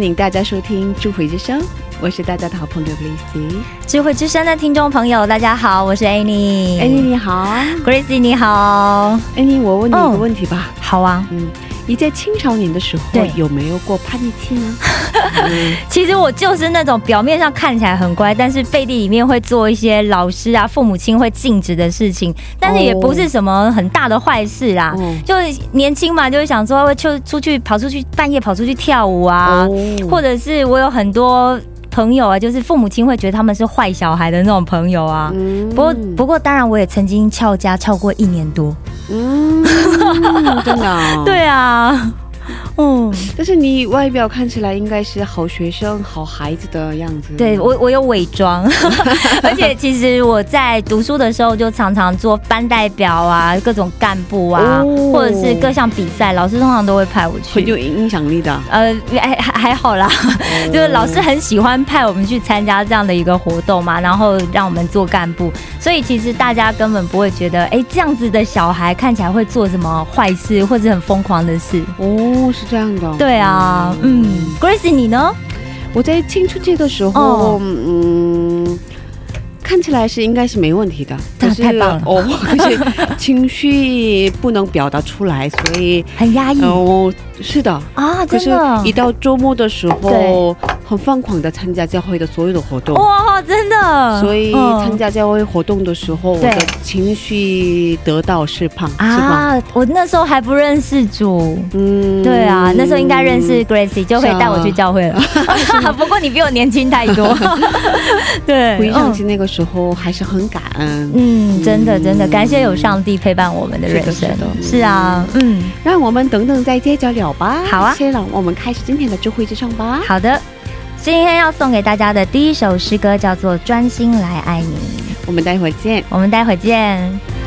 欢迎大家收听智慧之声，我是大家的好朋友 Gracie。智慧之声的听众朋友，大家好，我是 Annie。Annie 你好 Gracie 你好，，Annie，我问你一哦个问题吧，好啊。嗯，你在青少年的时候有没有过叛逆期呢？其实我就是那种表面上看起来很乖，但是背地里面会做一些老师啊、父母亲会禁止的事情，但是也不是什么很大的坏事啦。哦就年轻嘛，就会想说，就出去跑出去，半夜跑出去跳舞啊，哦或者是我有很多朋友啊，就是父母亲会觉得他们是坏小孩的那种朋友啊。嗯不过，不过，当然我也曾经翘家翘过一年多。嗯，真的、哦，。对啊，嗯，但是你外表看起来应该是好学生、好孩子的样子。对我我有伪装，而且其实我在读书的时候就常常做班代表啊，各种干部啊，哦或者是各项比赛，老师通常都会派我去很有。影响力的。呃，还还还好啦，就是老师很喜欢派我们去参加这样的一个活动嘛，然后让我们做干部，所以其实大家根本不会觉得，哎，这样子的小孩看起来会做什么坏事或者很疯狂的事。哦，是这样的。对啊，嗯，Grace 你呢？我在青春期的时候，哦嗯，看起来是应该是没问题的，但是太棒了哦，可是情绪不能表达出来，所以很压抑哦，是的。啊，可是，一到周末的时候对，很疯狂的参加教会的所有的活动，哇，真的，所以嗯参加教会活动的时候，我的情绪得到释放，释放。啊，我那时候还不认识主。嗯对啊，那时候应该认识 Gracie，就可以带我去教会了。不过你比我年轻太多。对，回想起那个时候，还是很感恩。嗯，真的真的感谢有上帝陪伴我们的人生是啊，嗯，让我们等等再接着聊吧。好啊先让我们开始今天的智慧之声吧。好的。今天要送给大家的第一首诗歌叫做《专心来爱你》，我们待会儿见。我们待会儿见。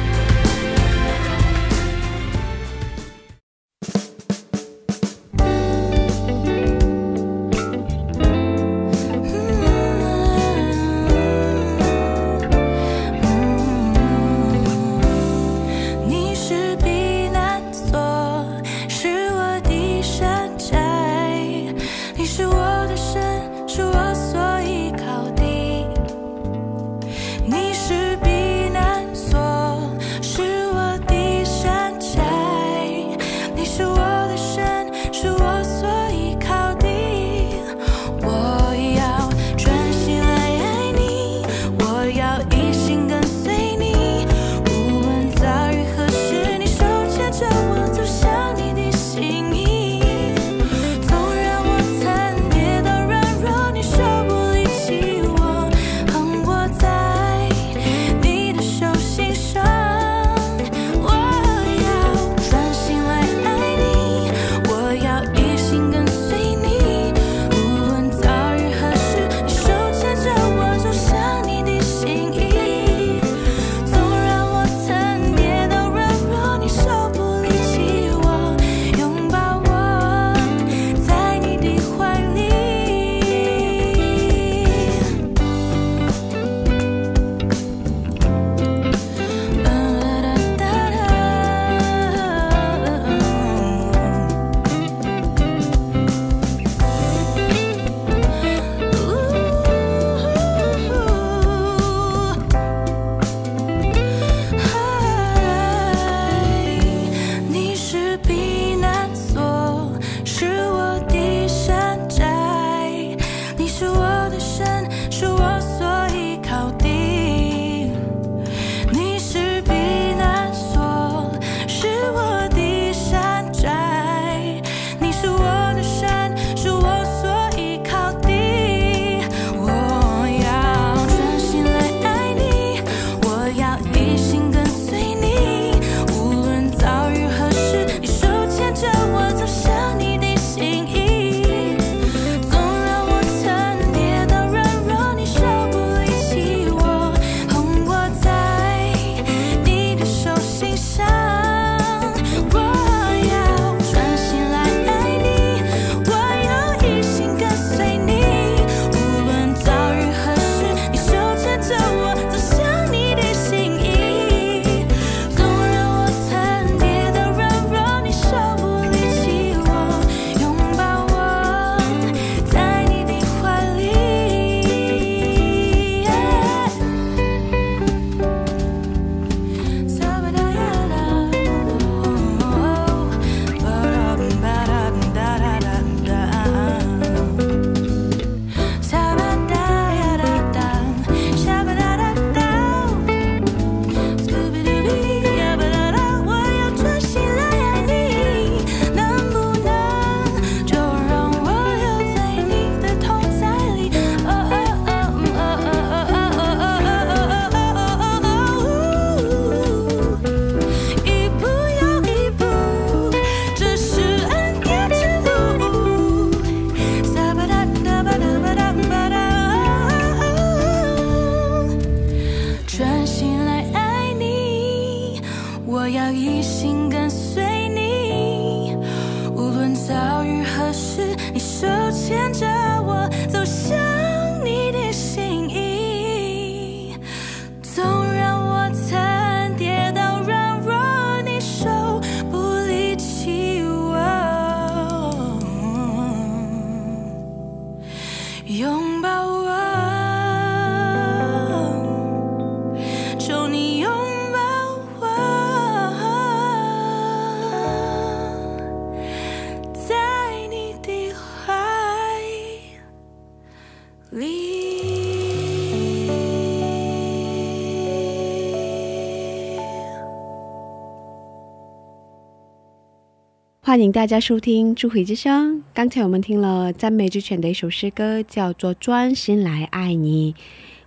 欢迎大家收听《智慧之声》。刚才我们听了赞美之泉的一首诗歌，叫做《专心来爱你》。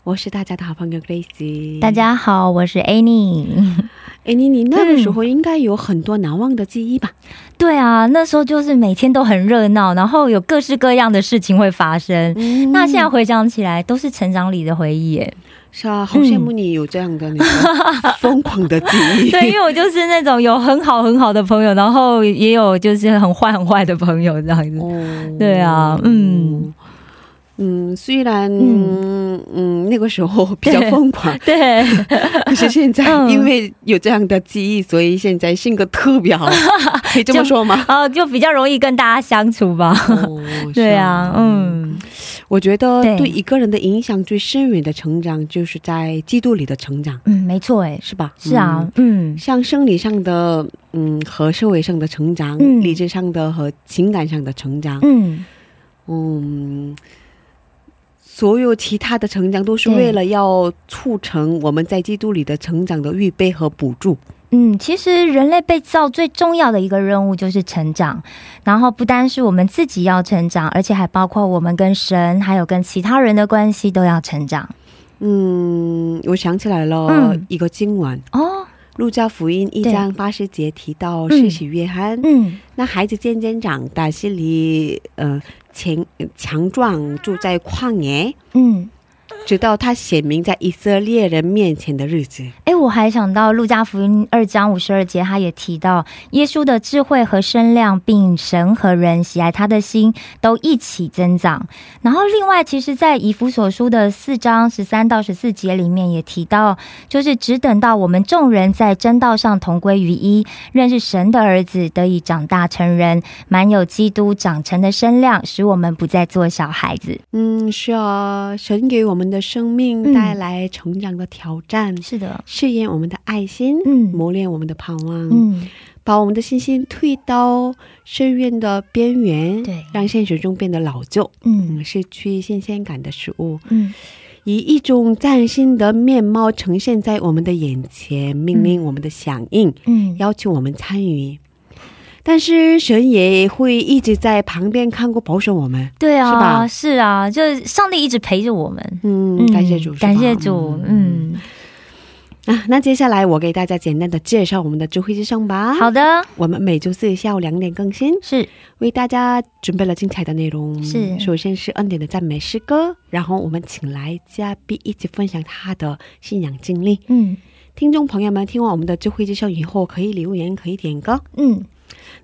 我是大家的好朋友 Grace。大家好，我是 Annie。Annie，你那个时候应该有很多难忘的记忆吧？对啊，那时候就是每天都很热闹，然后有各式各样的事情会发生。嗯那现在回想起来，都是成长里的回忆耶。是啊，好羡慕你有这样的那个 疯狂的记忆。对，因为我就是那种有很好很好的朋友，然后也有就是很坏很坏的朋友这样子。哦，对啊嗯嗯，虽然嗯嗯嗯那个时候比较疯狂，对，可是现在嗯因为有这样的记忆，所以现在性格特别好，可以这么说吗？然后就比较容易跟大家相处吧。哦 对啊，，嗯，我觉得对对一个人的影响最深远的成长，就是在基督里的成长，嗯，没错，哎，是吧？是啊，嗯嗯。像生理上的，嗯，和社会上的成长，嗯理智上的和情感上的成长，嗯，嗯，所有其他的成长都是为了要促成我们在基督里的成长的预备和补助。嗯，其实人类被造最重要的一个任务就是成长，然后不单是我们自己要成长，而且还包括我们跟神还有跟其他人的关系都要成长。嗯，我想起来了嗯。一个经文，哦，路加福音》一对章八十节提到，嗯。施洗约翰，嗯。那孩子渐渐长大，心里呃强强壮，住在旷野，嗯，直到他显明在以色列人面前的日子。哎，我还想到路加福音二章五十二节，他也提到耶稣的智慧和身量，并神和人喜爱他的心都一起增长。然后另外，其实，在以弗所书的四章十三到十四节里面也提到，就是只等到我们众人在真道上同归于一，认识神的儿子，得以长大成人，满有基督长成的身量，使我们不再做小孩子。嗯，是啊，神给我们的生命嗯。带来成长的挑战，是的，试验我们的爱心，嗯。磨练我们的盼望，嗯，把我们的信心推到深渊的边缘，对。让现实中变得老旧，嗯。嗯，失去新鲜感的食物，嗯。以一种崭新的面貌呈现在我们的眼前，命令我们的响应，嗯，要求我们参与。但是神也会一直在旁边看过保守我们，对啊，是吧是啊，就是上帝一直陪着我们。嗯，感谢主，感谢主，嗯，啊，那接下来我给大家简单的介绍我们的智慧之声吧。好，的，我们每周四下午两点更新，是为大家准备了精彩的内容。是首先是恩典的赞美诗歌，然后我们请来嘉宾一起分享他的信仰经历。嗯听众朋友们，听完我们的智慧之声以后，可以留言，可以点歌。嗯，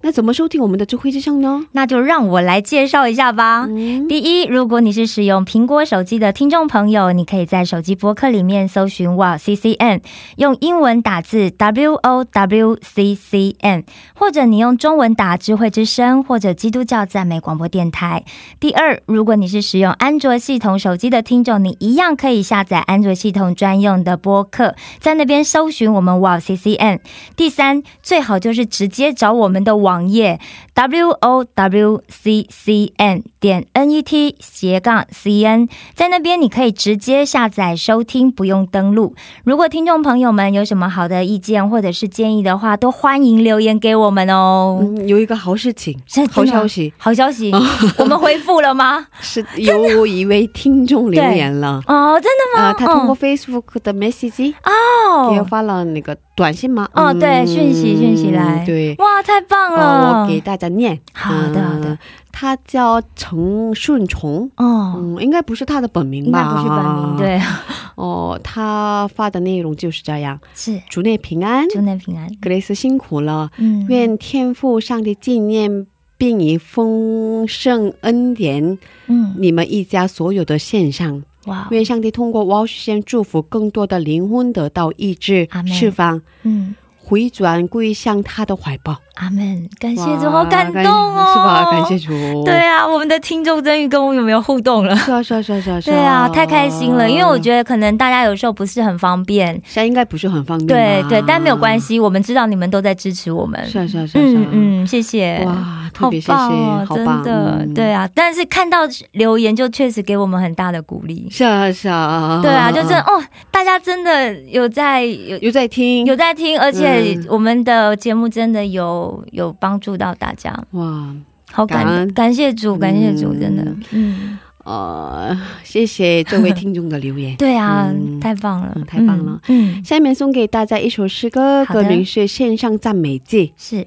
那怎么收听我们的智慧之声呢？那就让我来介绍一下吧。嗯，第一，如果你是使用苹果手机的听众朋友，你可以在手机播客里面搜寻 Wow CCN，用英文打字 W O W C C N，或者你用中文打智慧之声或者基督教赞美广播电台。第二，如果你是使用安卓系统手机的听众，你一样可以下载安卓系统专用的播客，在那边搜寻我们 Wow CCN。第三，最好就是直接找我们的网页 w o w c c n 点 n e t 斜杠 c n，在那边你可以直接下载收听，不用登录。如果听众朋友们有什么好的意见或者是建议的话，都欢迎留言给我们哦。嗯，有一个好事情，好消息，好消息，我们回复了吗？是有一位听众留言了。哦，真的吗？啊、他通过 Facebook 的 message 给我哦，发了那个短信吗？哦，嗯对，讯息讯息来，对，哇，太棒呃，了！我给大家念。好的好的嗯，他叫程顺崇。哦，嗯，应该不是他的本名应该吧？不是本名，。对，哦，他发的内容就是这样：是。主内平安。祝内平安。格雷斯辛苦了，嗯，愿天父上帝纪念并以丰盛恩典，嗯，你们一家所有的献上。哇，愿上帝通过王世先祝福更多的灵魂得到医治释放、嗯，回转归向他的怀抱。阿门，感谢主，好感动哦，是吧？感谢。主。对啊，我们的听众终于跟我们有没有互动了？是啊，是啊，是啊，是啊，对啊，太开心了，因为我觉得可能大家有时候不是很方便，现在应该不是很方便。对对，但没有关系，我们知道你们都在支持我们。是啊，是啊嗯嗯，谢谢。哇，特别谢谢，好棒哦，真的，嗯。对啊。但是看到留言，就确实给我们很大的鼓励。是啊，是啊，对啊，就是哦，大家真的有在有有在听，有在听，而且嗯。我们的节目真的有有帮助到大家，哇，好感感谢主，感谢主，嗯真的，嗯，呃，谢谢这位听众的留言。对啊，嗯。太棒了。嗯，太棒了。嗯，嗯，下面送给大家一首诗歌，歌名是《线上赞美祭》。是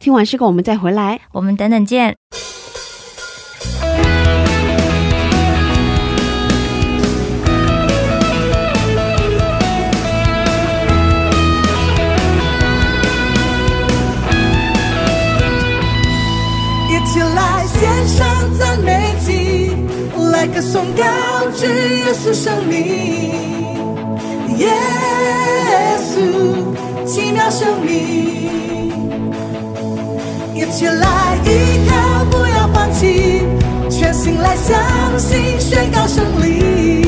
听完诗歌，我们再回来。我们等等见。一起来献上赞美祭，来歌颂高举耶稣生命，耶稣奇妙生命。一起来依靠，不要放弃，全心来相信，宣告胜利。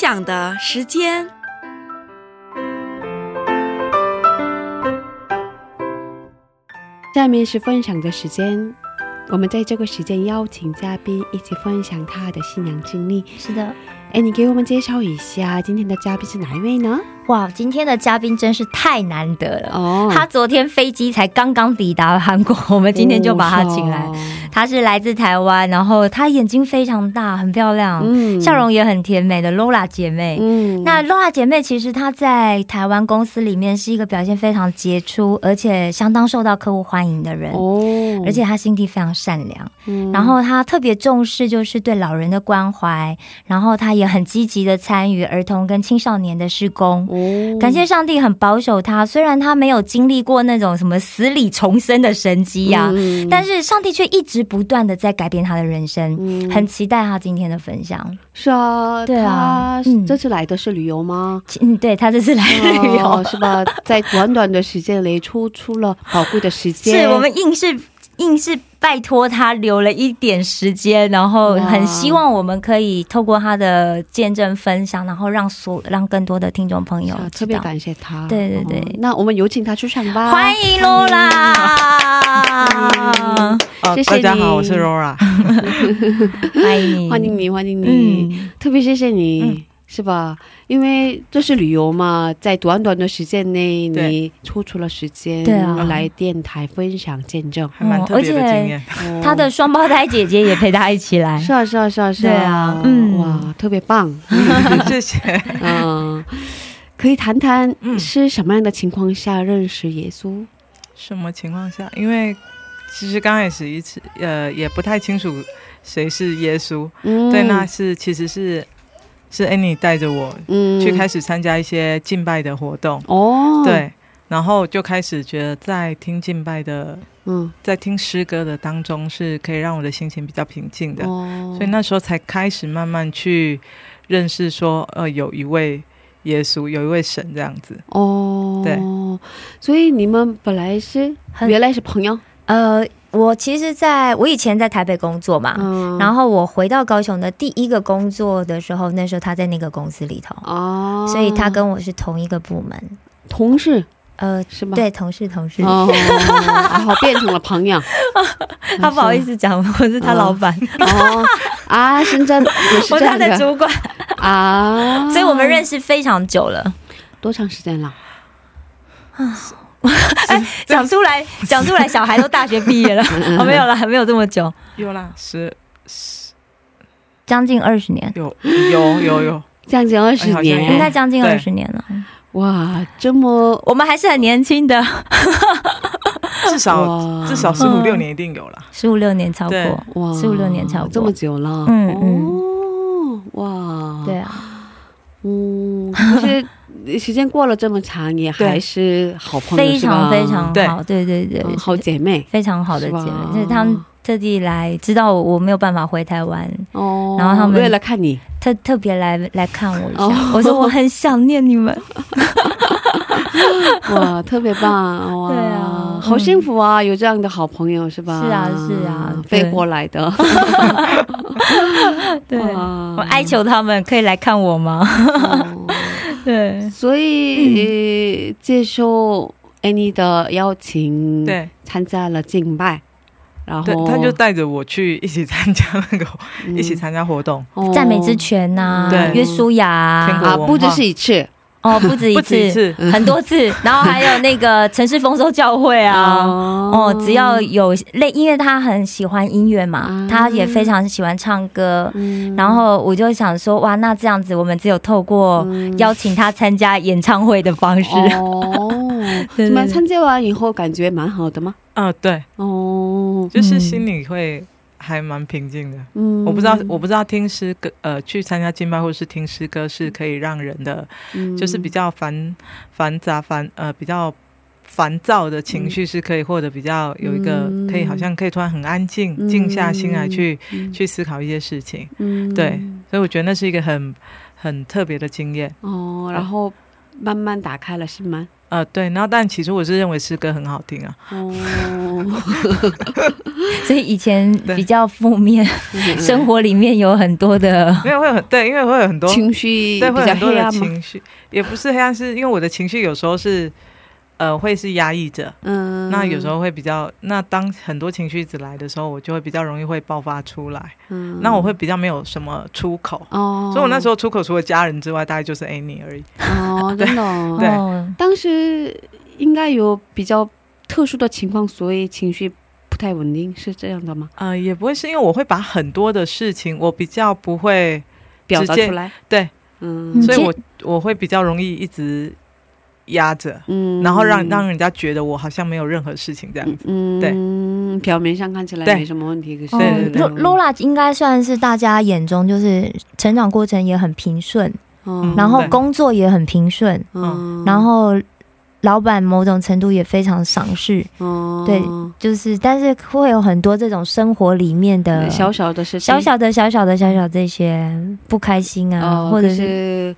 分享的时间。下面是分享的时间，我们在这个时间邀请嘉宾一起分享他的信仰经历。是的，哎，你给我们介绍一下今天的嘉宾是哪一位呢？哇，今天的嘉宾真是太难得了。哦他昨天飞机才刚刚抵达韩国，我们今天就把他请来。哦他是来自台湾，然后他眼睛非常大，很漂亮，嗯笑容也很甜美的 Lola 姐妹。嗯那 Lola 姐妹其实她在台湾公司里面是一个表现非常杰出，而且相当受到客户欢迎的人。哦而且她心地非常善良，嗯然后她特别重视就是对老人的关怀，然后她也很积极的参与儿童跟青少年的施工。哦感谢上帝很保守他，虽然他没有经历过那种什么死里重生的神迹呀、嗯但是上帝却一直不断的在改变他的人生。嗯很期待他今天的分享。是啊，对啊这次来的是旅游吗？嗯，对他这次来旅游，哦是吧？在短短的时间里抽出了宝贵的时间，是我们硬是硬是拜托他留了一点时间，然后很希望我们可以透过他的见证分享，然后让所让更多的听众朋友啊。特别感谢他。对对对哦那我们有请他出场吧。欢迎罗拉，哦谢谢你大家好，我是 Rora。欢迎你，欢迎你，欢迎你，嗯，特别谢谢你。是吧？因为这是旅游嘛，在短短的时间内，你抽出了时间，对啊来电台分享见证。还蛮特别的他的双胞胎姐姐也陪他一起来，是啊，是啊，是啊，是对啊嗯哇，特别棒。谢谢。嗯，可以谈谈嗯是什么样的情况下认识耶稣？什么情况下？因为其实刚开始一次，呃，也不太清楚谁是耶稣。嗯对，那是其实是是 Annie 带着我嗯。去开始参加一些敬拜的活动。哦，，对，然后就开始觉得在听敬拜的，嗯。在听诗歌的当中，是可以让我的心情比较平静的。哦，所以那时候才开始慢慢去认识说，呃，有一位耶稣，有一位神这样子。哦，对，所以你们本来是很原来是朋友，呃，我其实在我以前在台北工作嘛，嗯然后我回到高雄的第一个工作的时候，那时候他在那个公司里头，哦，所以他跟我是同一个部门，同事呃，是吗？对，同事同事。哦，然后变成了朋友。他不好意思讲，我是他老板，哦啊，深圳我是他的的主管，啊，所以我们认识非常久了。多长时间了？哎，讲出来，讲出来，小孩都大学毕业了，哦，没有了，还没有这么久，有啦，十十。将近二十年，有有有有，将近二十年，应该将近二十年了。哇，这么我们还是很年轻的，至少至少十五六年一定有了。十五六年超过，哇，十五六年超过。这么久了，嗯哦，哇，对，啊，嗯，就是时间过了这么长，也还是好朋友，非常非常好，对对对是吧，嗯好姐妹非常好的姐妹是，就是他们特地来，知道我我没有办法回台湾，哦。然后他们为了看你，特特别来来看我一下。哦我说我很想念你们。哇，特别棒，哇，对啊，好幸福啊，有这样的好朋友是吧？是啊是啊飞过来的。对，哇我哀求他们可以来看我吗？哦对，所以、呃接受 Annie 的邀请，对。参加了敬拜，然后，对他就带着我去一起参加那个，嗯。一起参加活动。哦。赞美之泉呐、对。约书亚啊，不只是一次哦，不止一次，很多次，然后还有那个城市丰收教会啊。哦，只要有类，因为他很喜欢音乐嘛，啊。他也非常喜欢唱歌，嗯。然后我就想说，哇，那这样子，我们只有透过嗯。邀请他参加演唱会的方式，哦，对。怎么参加完以后感觉蛮好的吗？嗯，对，哦，就是心里会还蛮平静的。嗯我不知道，我不知道听诗歌，呃，去参加敬拜或者是听诗歌是可以让人的，嗯就是比较烦繁杂烦呃比较烦躁的情绪是可以获得比较有一个嗯可以好像可以突然很安静，嗯静下心来去嗯去思考一些事情。嗯对所以我觉得那是一个很很特别的经验。哦，然后慢慢打开了是吗？呃，对，然后但其实我是认为诗歌很好听啊，哦，所以以前比较负面，生活里面有很多的，没有会很对，因为会有很多情绪对，会有很多的？情绪，也不是黑暗，是因为我的情绪有时候是呃会是压抑着，嗯。那有时，候会比较，那当很多情绪一直来的时候，我就会比较容易会爆发出来，嗯。那我会比较没有什么出口。哦，所以我那时候出口除了家人之外，大概就是 Annie 而已。哦，真的哦，对。哦当时应该有比较特殊的情况，所以情绪不太稳定，是这样的吗？呃，也不会是因为我会把很多的事情，我比较不会，表达出来，对，嗯。所以我我会比较容易一直压着，嗯然后让让人家觉得我好像没有任何事情这样子。嗯，对。表面上看起来没什么问题，可是对对对。哦，Lo-，Lola 应该算是大家眼中就是成长过程也很平顺，嗯。然后工作也很平顺，嗯。然后老板某种程度也非常赏识，嗯。对就是但是会有很多这种生活里面的小小的事情，小小的小小的小小这些不开心啊，哦，或者是是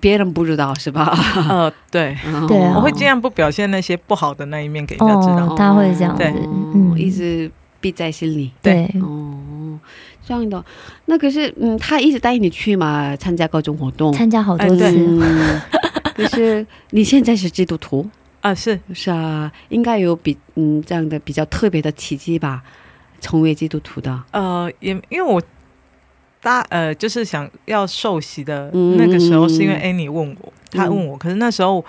别人不知道是吧？呃，对，嗯对啊我会尽量不表现那些不好的那一面给人家知道。哦，他会这样子，嗯，一直闭在心里。对，哦，这样的，那可是嗯，他一直带你去嘛，参加各种活动。参加好多次，嗯，可是你现在是基督徒，啊，是是啊，应该有比嗯这样的比较特别的奇迹吧，成为基督徒的。呃，也因为我大呃，就是想要受洗的嗯那个时候，是因为 Annie 问我，他问我，可是那时候。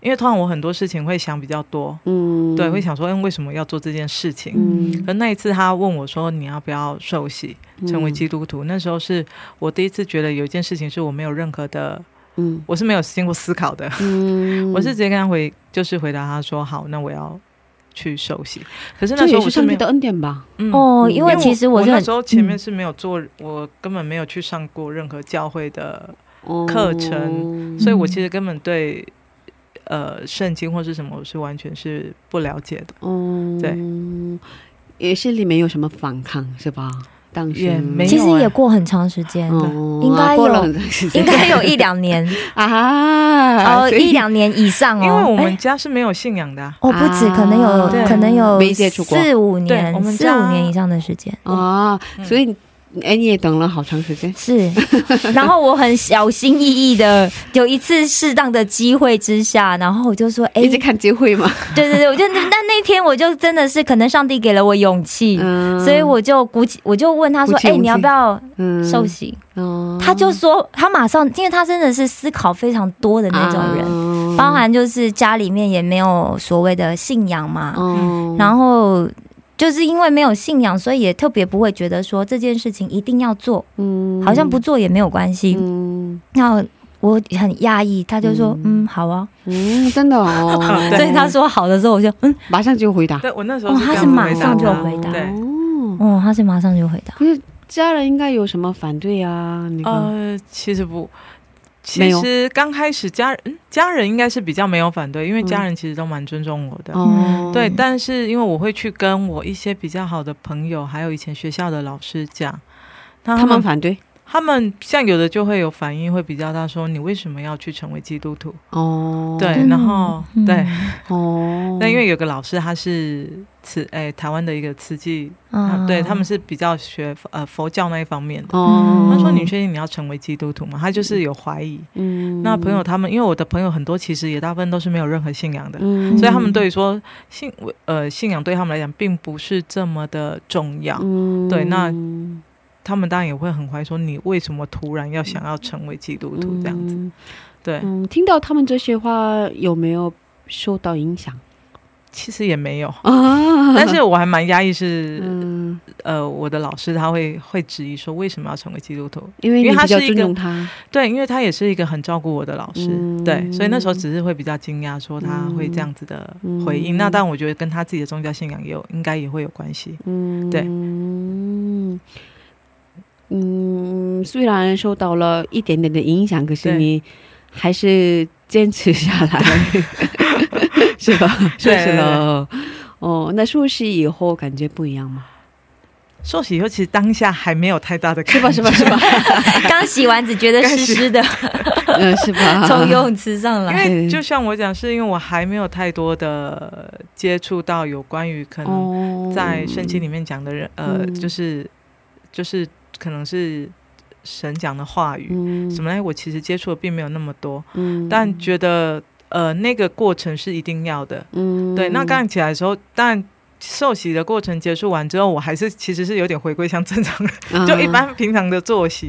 因为通常我很多事情会想比较多，嗯，对，会想说，嗯，为什么要做这件事情？嗯。可那一次他问我说，你要不要受洗成为基督徒？那时候是我第一次觉得有一件事情是我没有任何的，嗯。我是没有经过思考的，嗯。我是直接跟他回，就是回答他说，好，那我要去受洗。可是那时候我是没的恩典吧？嗯哦，因为其实我那时候前面嗯是没有做，我根本没有去上过任何教会的，哦课程所以我其实根本对呃圣经或是什么，我是完全是不了解的。嗯，对，也是里面有什么反抗是吧？当时也没有其实哎也过很长时间应该有应该有一两年，啊，哦，一两年以上哦，因为我们哎。家是没有信仰的啊、哦不止，可能有对。可能有没接触过。四五年，我们四五年以上的时间。啊，嗯。所以哎，你也等了好长时间。是，然后我很小心翼翼的，有一次适当的机会之下，然后我就说，哎、一直看机会嘛，对对对，我就那那那天我就真的是可能上帝给了我勇气，嗯。所以我就鼓起，我就问他说，哎、你要不要嗯。受洗？哦。他就说他马上，因为他真的是思考非常多的那种人，人包含就是家里面也没有所谓的信仰嘛，哦。然后。就是因为没有信仰，所以也特别不会觉得说这件事情一定要做，嗯。好像不做也没有关系。嗯。那我很压抑，他就说嗯。嗯好啊，嗯，真的哦，所以他说好的时候，我就嗯。马上就回答。对我那时候哦他是马上就回答。哦，哦，他是马上就回答。可是家人应该有什么反对啊？那个？呃，其实不，其实刚开始家人、嗯家人应该是比较没有反对，因为家人其实都蛮尊重我的。哦，对，但是因为我会去跟我一些比较好的朋友，还有以前学校的老师讲，那他们反对，他们像有的就会有反应会比较大，说你为什么要去成为基督徒？哦，对，然后嗯对，哦，那因为有个老师他是慈哎台湾的一个慈济，对他们是比较学呃佛教那一方面的。哦，他说：“你确定你要成为基督徒吗？”他就是有怀疑。嗯那朋友他们，因为我的朋友很多，其实也大部分都是没有任何信仰的，嗯所以他们对于说信呃信仰对他们来讲并不是这么的重要。嗯对那他们当然也会很怀疑说，你为什么突然要想要成为基督徒这样子？嗯对，嗯，听到他们这些话有没有受到影响其实也没有，啊？但是我还蛮压抑是，嗯，呃，我的老师他会会质疑说，为什么要成为基督徒？因为因为他是一个他，对，因为他也是一个很照顾我的老师，嗯对，所以那时候只是会比较惊讶，说他会这样子的回应。嗯那但我觉得跟他自己的宗教信仰也有，应该也会有关系。嗯，对嗯嗯，虽然受到了一点点的影响，可是你还是坚持下来，是吧？受对洗了。哦，那受洗以后感觉不一样吗？受洗以后，其实当下还没有太大的感觉，是吧？是吧？是吧？刚洗完只觉得湿湿的，嗯，是吧？从游泳池上因来。为就像我讲，是因为我还没有太多的接触到有关于可能哦，在圣经里面讲的人，呃，嗯就是就是可能是神讲的话语、嗯什么呢？我其实接触的并没有那么多，嗯但觉得呃那个过程是一定要的。嗯对，那刚刚起来的时候，但受洗的过程结束完之后，我还是其实是有点回归像正常人，就一般平常的作息。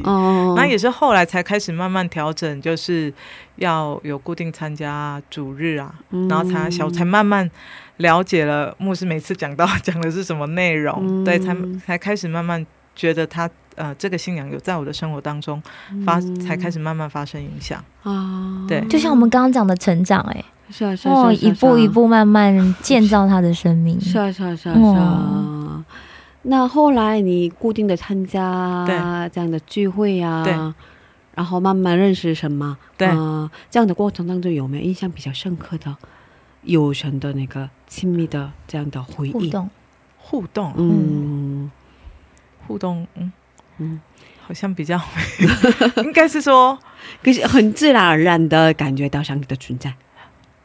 那也是后来才开始慢慢调整，就是要有固定参加主日啊，嗯然后才小才慢慢了解了牧师每次讲到讲的是什么内容，嗯对，才才开始慢慢觉得他呃这个信仰有在我的生活当中发，才开始慢慢发生影响。啊，对。就像我们刚刚讲的成长、哎，是啊是啊，哦，是啊一步一，步慢慢建造他的生命。是啊是啊是啊是啊。那后来你固定的参加对。这样的聚会啊，对。然后慢慢认识什么，对。呃这样的过程当中有没有印象比较深刻的、有神的那个亲密的这样的回忆？互动，互动，嗯。互动，嗯嗯，好像比较 应该是说，可是很自然而然的感觉到上帝的存在。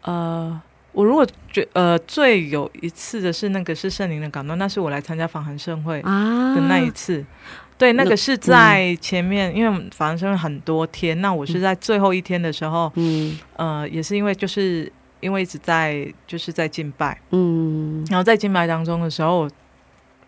呃，我如果觉呃最有一次的是那个是圣灵的感动，那是我来参加访韩盛会啊。的那一次。对，那那个是在前面，因为访韩盛会很多天，那我是在最后一天的时候，嗯。呃，也是因为就是因为一直在就是在敬拜，嗯。然后在敬拜当中的时候，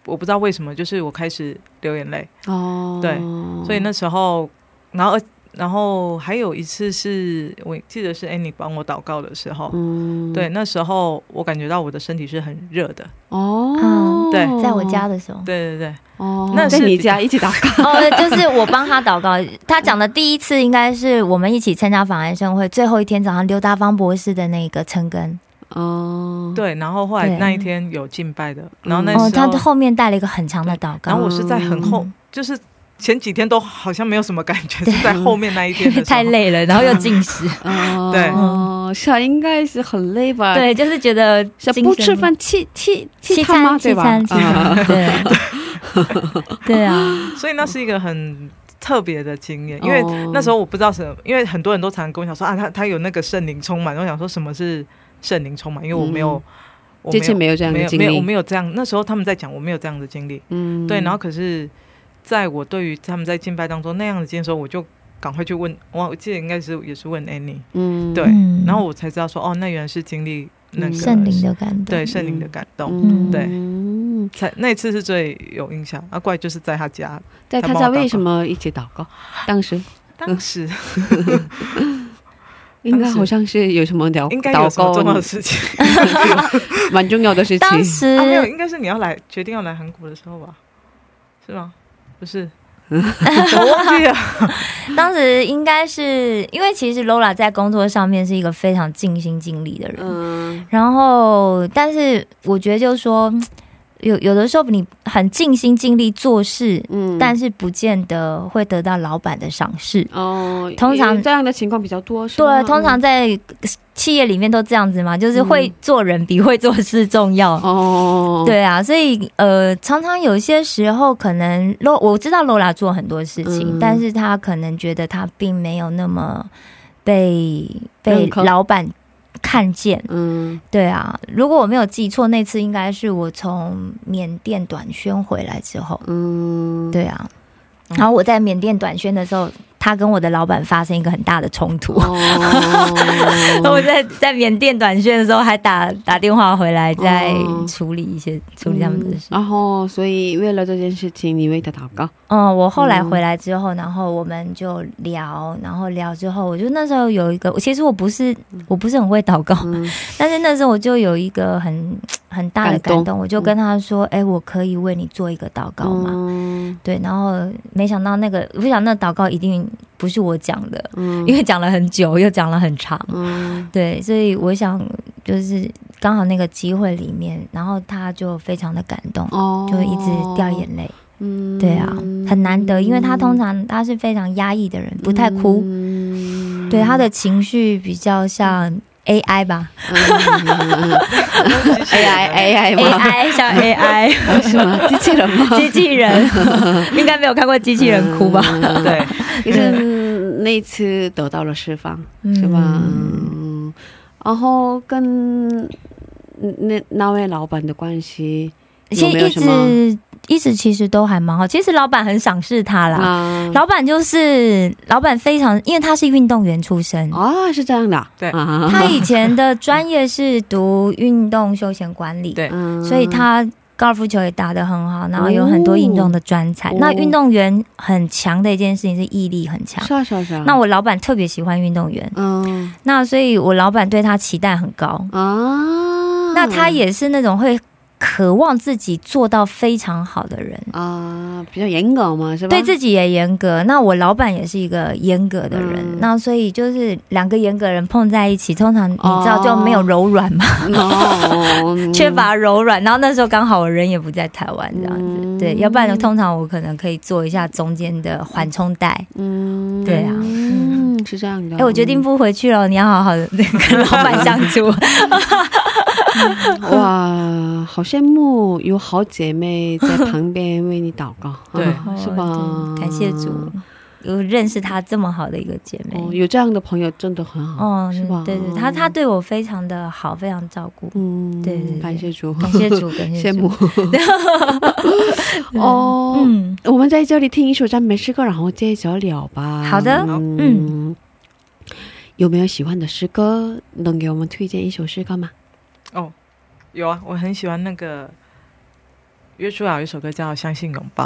我我不知道为什么，就是我开始流眼泪，哦，对所以那时候，然后然后还有一次是我记得是 Annie 帮我祷告的时候，嗯。对，那时候我感觉到我的身体是很热的，哦，嗯对在我家的时候，对对对，哦，那是你家一起祷告，哦，就是我帮他祷告。他讲的第一次应该是我们一起参加访安盛会，最后一天早上刘达方博士的那个陈根。哦，对，然后后来那一天有敬拜的，然后那时哦，候，他后面带了一个很长的祷告，然后我是在很后，嗯。就是前几天都好像没有什么感觉，是在后面那一天太，累了，然后又进食，哦，对。是啊，应该是很累吧？，对，就是觉得是精神不吃饭气气气西餐吗？餐对吧？对，对啊，所以那是一个很特别的经验，因为哦那时候我不知道什么，因为很多人都常常跟我讲说啊，他他有那个圣灵充满，然后我想说什么是圣灵充满，因为我没有，我之前没有这样的经没有没有我，没有这样，那时候他们在讲，我没有这样的经历，嗯。对，然后可是在我对于他们在敬拜当中那样的经历的时候，我就赶快去问，我我记得应该是也是问 Annie，嗯。对，嗯。然后我才知道说哦，那原来是经历那个圣灵的感动，对圣灵的感动，嗯。对。嗯。才那一次是最有印象，啊，怪就是在他家，在他家为什么一起祷告？当时。当时 应该好像是有什么聊应该有什么重要的事情。蛮重要的事情。当时啊，没有，应该是你要来决定要来韩国的时候吧？是吗？不是，我忘记了。当时应该是因为其实 Lola 在工作上面是一个非常尽心尽力的人，嗯然后但是我觉得就是说。有有的时候你很尽心尽力做事，嗯。但是不见得会得到老板的赏识。哦，通常这样的情况比较多，是对，通常在企业里面都这样子嘛，就是会做人比会做事重要。哦，对啊，所以呃，常常有些时候可能罗我知道罗拉做很多事情，嗯。但是他可能觉得他并没有那么被被老板看见。嗯对啊，如果我没有记错，那次应该是我从缅甸短宣回来之后。嗯，对啊，嗯然后我在缅甸短宣的时候，他跟我的老板发生一个很大的冲突。哦，我在在缅甸短宣的时候，还打打电话回来，在哦处理一些、处理他们的事。然后，所以为了这件事情，你为他祷告。嗯，我后来回来之后，然后我们就聊，然后聊之后，我就那时候有一个，其实我不是我不是很会祷告，嗯。但是那时候我就有一个很很大的感动感动，我就跟他说：“哎、我可以为你做一个祷告吗？”嗯。对，然后没想到那个，我想那祷告一定不是我讲的，嗯。因为讲了很久，又讲了很长。嗯。对，所以我想就是刚好那个机会里面，然后他就非常的感动，哦。就一直掉眼泪。嗯。对啊，很难得，因为他通常他是非常压抑的人，不太哭，嗯。对他的情绪比较像 AI 吧，AI AI AI 像 AI 是吗？机器人吗？机器人，应该没有看过机器人哭吧？嗯。对，可是那一次得到了释放，是吧？嗯，然后跟那那位老板的关系其实一有没有什么直一直其实都还蛮好，其实老板很赏识他啦。啊？老板就是老板，非常因为他是运动员出身，哦，是这样的，对啊他以前的专业是读运动休闲管理，对嗯所以他高尔夫球也打得很好，然后有很多运动的专才。哦那运动员很强的一件事情是毅力很强。是啊是啊是啊。那我老板特别喜欢运动员，嗯那所以我老板对他期待很高。啊，那他也是那种会渴望自己做到非常好的人。啊比较严格嘛，是吧？对自己也严格，那我老板也是一个严格的人，嗯那所以就是两个严格人碰在一起，通常你知道哦就没有柔软嘛，哦，缺乏柔软。然后那时候刚好我人也不在台湾，这样子，嗯对，要不然通常我可能可以做一下中间的缓冲带。嗯，对啊嗯，是这样的。哎、我决定不回去了，你要好好的跟老板相处。哇，好羡慕有好姐妹在旁边为你祷告，对啊是吧感谢主，有认识她这么好的一个姐妹。哦，有这样的朋友真的很好，哦，是吧？对对，她她对我非常的好，非常照顾。嗯，对对对感谢主，感谢主，感谢羡主。慕哦。嗯，我们在这里听一首赞美诗歌，然后接着聊吧。好的嗯，有没有喜欢的诗歌？能给我们推荐一首诗歌吗？哦，有啊，我很喜欢那个约书亚有一首歌叫《相信拥抱》，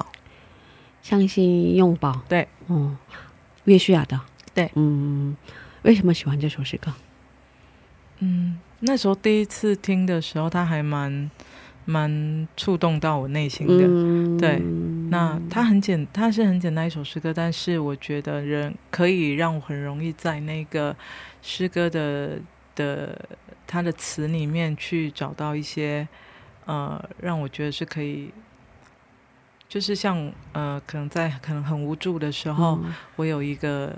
相信拥抱。对，嗯，约书亚的。对，嗯，为什么喜欢这首诗歌？嗯，那时候第一次听的时候，它还蛮蛮触动到我内心的。嗯对那它很简，它是很简单一首诗歌，但是我觉得人可以让我很容易在那个诗歌的的它的词里面去找到一些呃，让我觉得是可以，就是像呃，可能在可能很无助的时候，我有一个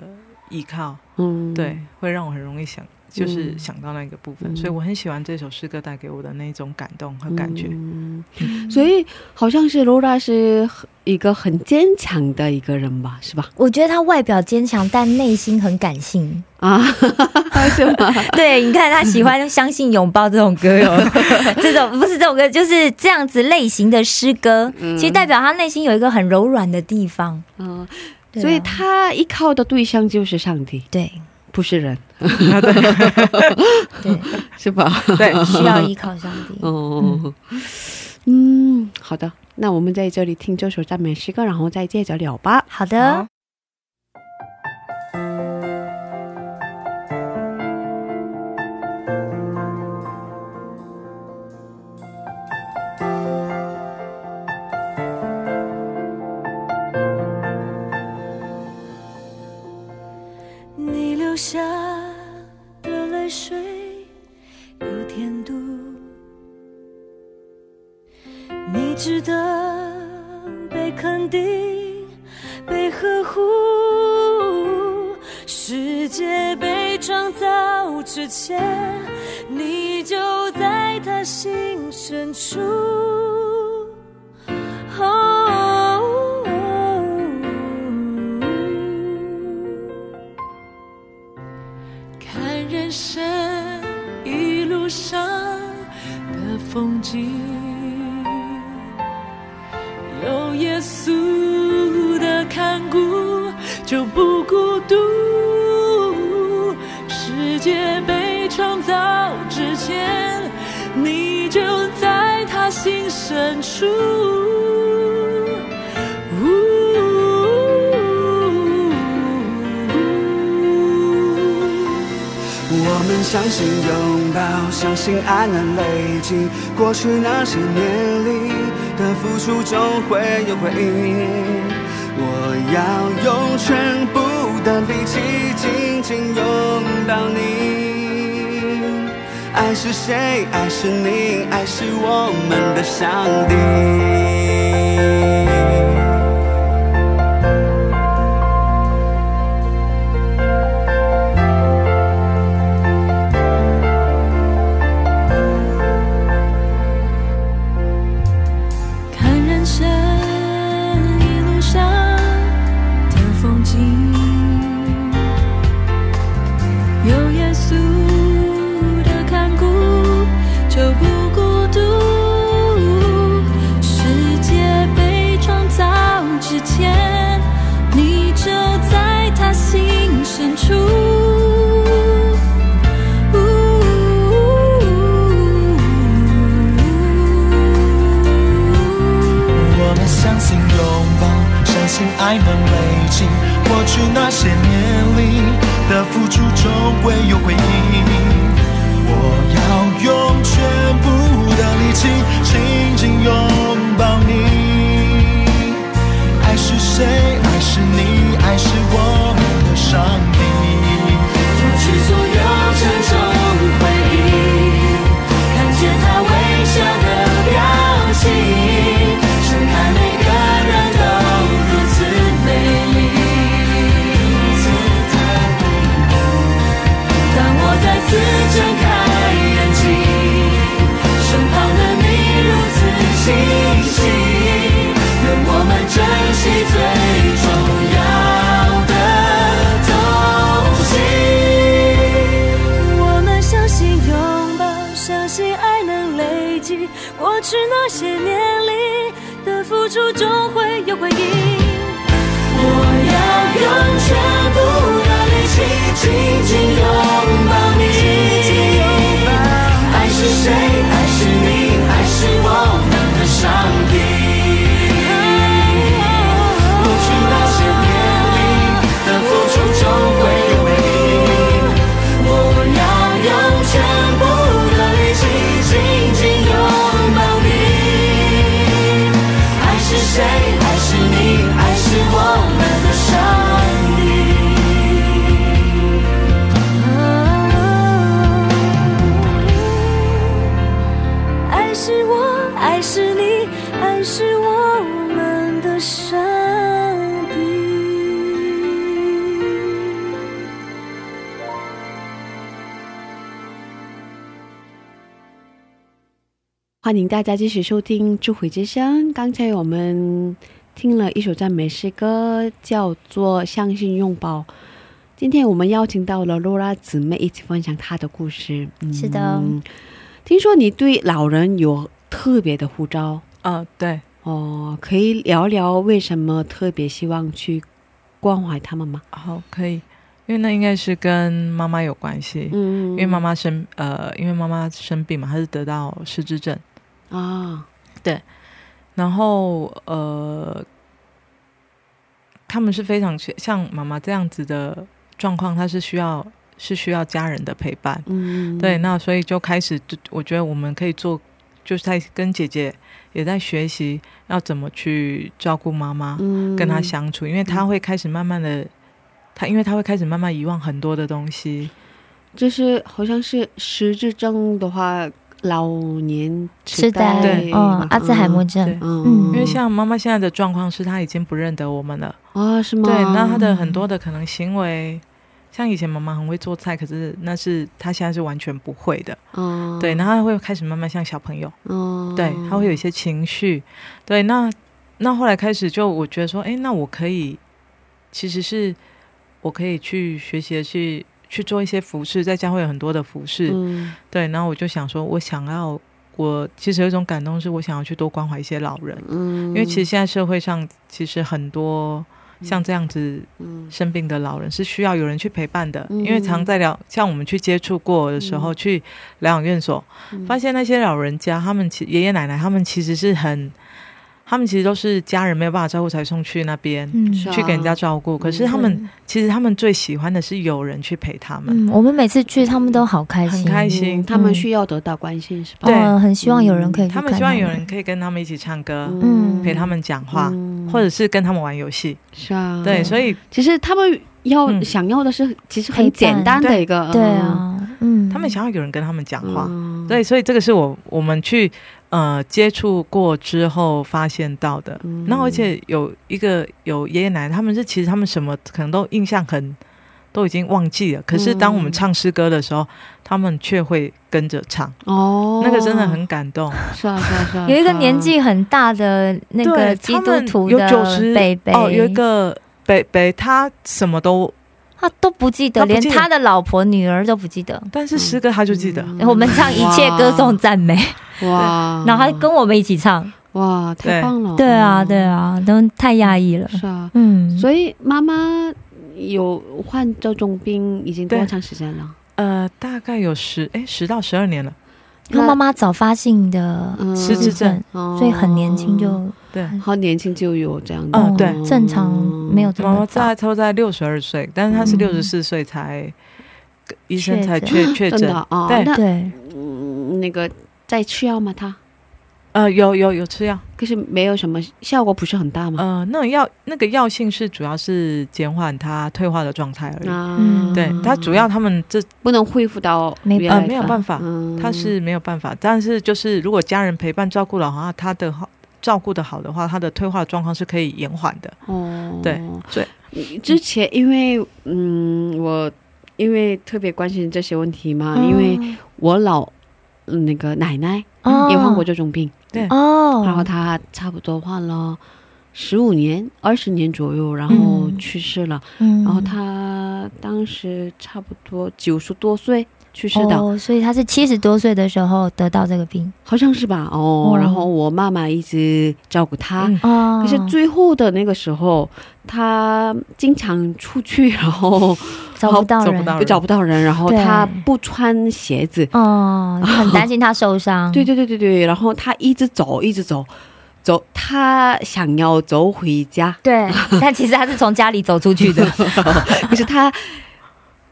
依靠，嗯，对，会让我很容易想。就是嗯想到那个部分，嗯所以我很喜欢这首诗歌带给我的那种感动和感觉。嗯所以好像是罗拉是一个很坚强的一个人吧，是吧？我觉得他外表坚强，但内心很感性。啊，是吗？对，你看他喜欢《相信拥抱》这种歌哟，这种不是这种歌，就是这样子类型的诗歌，其实代表他内心有一个很柔软的地方。嗯，啊所以他依靠的对象就是上帝，对不是人，对，是吧？对，需要依靠上帝。哦，嗯，好的，那我们在这里听这首赞美诗歌，然后再接着聊吧。好的。好，的，被肯定、被呵护。世界被创造之前，你就在他心深处。爱能累积过去那些年里的付出，终会有回应。我要用全部的力气紧紧拥抱你。爱是谁？爱是你，爱是我们的上帝。欢迎大家继续收听《智慧之声》。刚才我们听了一首赞美诗歌，叫做《相信拥抱》。今天我们邀请到了罗拉姊妹一起分享她的故事。嗯是的，听说你对老人有特别的呼召啊，对，哦，可以聊聊为什么特别希望去关怀他们吗？好，可以，因为那应该是跟妈妈有关系，嗯，因为妈妈生呃，因为妈妈生病嘛，她是得到失智症，啊，对。然后呃，他们是非常像妈妈这样子的状况，他是需要是需要家人的陪伴，嗯，对，那所以就开始，我觉得我们可以做，就是在跟姐姐也在学习要怎么去照顾妈妈，嗯，跟她相处，因为她会开始慢慢的，她因为她会开始慢慢遗忘很多的东西，就是好像是失智症的话，老年痴呆对嗯，阿兹海默症，嗯，嗯因为像妈妈现在的状况是，她已经不认得我们了。啊是吗？对，那她的很多的可能行为，像以前妈妈很会做菜，可是那是她现在是完全不会的。嗯对，然后她会开始慢慢像小朋友，嗯对，她会有一些情绪。对，那那后来开始就我觉得说，哎，那我可以，其实是我可以去学习的去去做一些服饰，在家会有很多的服饰。嗯。对，然后我就想说，我想要，我其实有一种感动，是我想要去多关怀一些老人，嗯，因为其实现在社会上其实很多像这样子嗯。生病的老人是需要有人去陪伴的，嗯因为常在疗，像我们去接触过的时候，去疗养院所，嗯。发现那些老人家，他们其爷爷奶奶，他们其实是很。他们其实都是家人没有办法照顾才送去那边、嗯是啊去给人家照顾，可是他们对。其实他们最喜欢的是有人去陪他们，嗯，我们每次去，他们都好开心，很开心嗯他们需要得到关心是吧？对。嗯，很希望有人可以去他们希望有人可以跟他们一起唱歌，嗯。陪他们讲话，嗯。或者是跟他们玩游戏。是啊，对，所以其实他们要嗯。想要的是，其实很简单的一个，对啊，嗯，他们想要有人跟他们讲话。嗯，对，所以这个是我我们去呃接触过之后发现到的。嗯。那而且有一个有爷爷奶奶，他们是其实他们什么可能都印象很都已经忘记了，可是当我们唱诗歌的时候，他们却会跟着唱，哦，那个真的很感动。是啊是啊是啊，有一个年纪很大的那个基督他们有徒的九十北北哦，有一个北北，他什么都，他都不记得，连他的老婆、女儿都不记得。但是诗歌他就记得。嗯我们唱一切歌颂赞美，哇，然后他跟我们一起唱。哇太棒了，对啊，哦对，啊，都太压抑了。是啊，嗯，所以妈妈有患这种病已经多长时间了？呃，大概有十哎十到十二年了。他妈妈早发性的嗯失智症，哦所以很年轻就对，好年轻就有这样的，嗯对。哦正常没有这妈妈么早在。差不多在六十二岁，但是她是嗯。六十四岁才、医生才确确确诊。啊，对。那对，嗯那个在吃药吗？他呃，有有有吃药，可是没有什么效果，不是很大吗？呃，那种药那个药性是主要是减缓它退化的状态而已。啊嗯对，它主要他们这不能恢复到没呃原来没有办法，嗯它是没有办法。但是就是如果家人陪伴照顾的话，他的好照顾的好的话，他的退化状况是可以延缓的。哦，对所以之前因为嗯，我因为特别关心这些问题嘛，嗯因为我老嗯那个奶奶哦也患过这种病，对。哦，然后他差不多患了十五年、二十年左右，然后嗯。去世了。嗯。然后他当时差不多九十多岁去世的，哦，所以他是七十多岁的时候得到这个病。好像是吧？哦，哦。然后我妈妈一直照顾他。可是最后的那个时候，他经常出去，然后找不到人找不到不找不到人，然后他不穿鞋子，哦，很担心他受伤。对对对对对，然后他一直走，一直走，走，他想要走回家，对，但其实他是从家里走出去的。可是他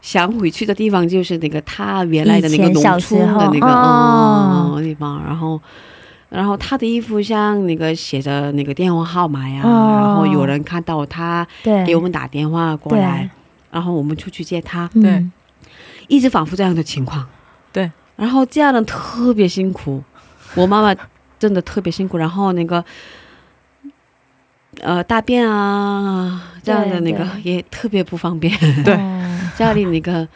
想回去的地方就是那个他原来的那个农村的那个哦。嗯地方，然后。然后他的衣服上那个写着那个电话号码呀，哦。然后有人看到他对，给我们打电话过来，然后我们出去接她，嗯。对。一直反复这样的情况。对，然后这样的特别辛苦，我妈妈真的特别辛苦。然后那个，呃，大便啊这样的那个也特别不方便。对。哦。家里那个，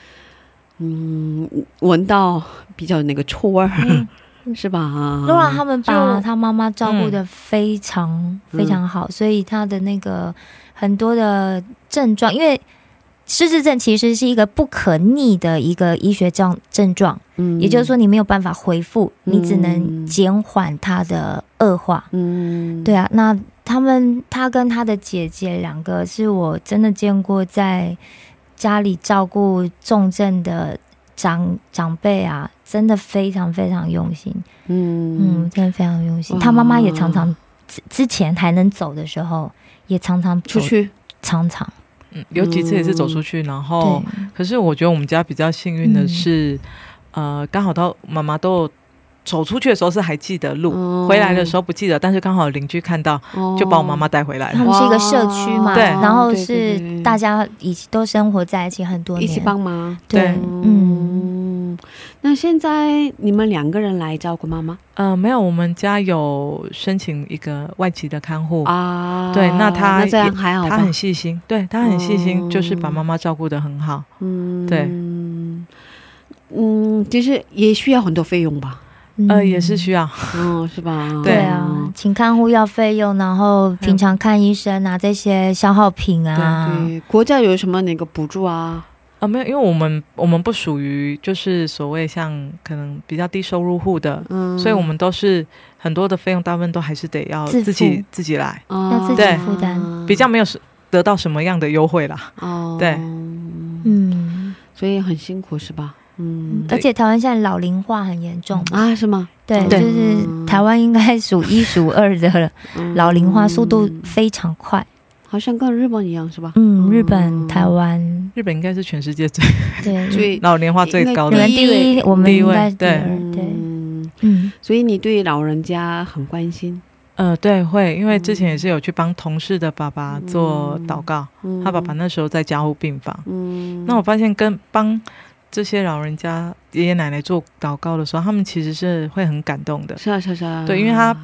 嗯，闻到比较那个臭味儿，是吧？露拉他们把他妈妈照顾的非常、非常好，所以他的那个很多的症状，因为失智症其实是一个不可逆的一个医学症症状，嗯也就是说你没有办法恢复，嗯你只能减缓它的恶化。嗯，对啊，那他们他跟他的姐姐两个是我真的见过在家里照顾重症的长长辈啊，真的非常非常用心。嗯嗯，真的非常用心。他妈妈也常常之之前还能走的时候，也常常出去，常常嗯，有几次也是走出去，然后可是我觉得我们家比较幸运的是，呃，刚好到妈妈都走出去的时候是还记得路，哦。回来的时候不记得，但是刚好邻居看到，就把我妈妈带回来了。他们是一个社区嘛，对。然后是大家一起都生活在一起很多年，一起帮忙。对，嗯嗯，那现在你们两个人来照顾妈妈呃，没有，我们家有申请一个外籍的看护。啊？对，那他那这样还好？他很细心，对他很细心，哦就是把妈妈照顾的很好。嗯对嗯，其实也需要很多费用吧？呃，也是需要。嗯，是吧？对啊，请看护要费用，然后平常看医生啊这些消耗品啊，对，国家有什么哪个补助啊？啊，没有，因为我们我们不属于就是所谓像可能比较低收入户的，嗯，所以我们都是很多的费用，大部分都还是得要自己自己来，要要自己对负担。比较没有是得到什么样的优惠啦。哦，对嗯，所以很辛苦是吧？嗯，而且台湾现在老龄化很严重，啊，是吗？对，就是台湾应该 数一数二的嗯老龄化速度非常快。好像跟日本一样是吧？嗯，日本、台湾，日本应该是全世界最对，最老龄化最高的第一，我们第一位应该对，对，嗯，嗯，所以你对老人家很关心。呃，对，会，因为之前也是有去帮同事的爸爸做祷告，嗯。他爸爸那时候在加护病房，嗯，那我发现跟帮这些老人家爷爷奶奶做祷告的时候，他们其实是会很感动的。是啊是啊是啊，对因为他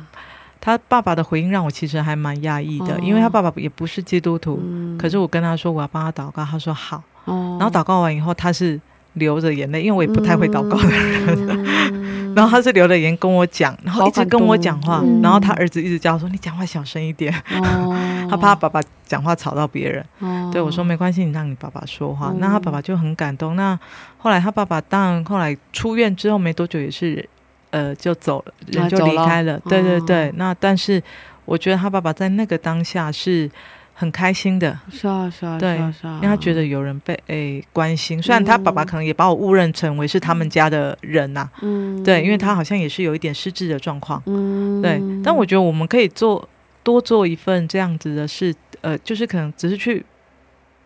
他爸爸的回应让我其实还蛮讶异的，哦因为他爸爸也不是基督徒，嗯可是我跟他说我要帮他祷告，他说好，哦，然后祷告完以后他是流着眼泪，因为我也不太会祷告的人。人 然后他是流着眼跟我讲，然后一直跟我讲话，然后他儿子一直叫我说：“你讲话小声一点。哦，他怕他爸爸讲话吵到别人。哦对我说：“没关系，你让你爸爸说话。嗯那他爸爸就很感动。那后来他爸爸当然后来出院之后没多久也是，呃，就走了，人就离开了。对对哦对，那但是我觉得他爸爸在那个当下是很开心的，是啊是啊，对因为他觉得有人被诶、关心。虽然他爸爸可能也把我误认成为是他们家的人呐、嗯，对，因为他好像也是有一点失智的状况。嗯。对，但我觉得我们可以做多做一份这样子的事，呃，就是可能只是去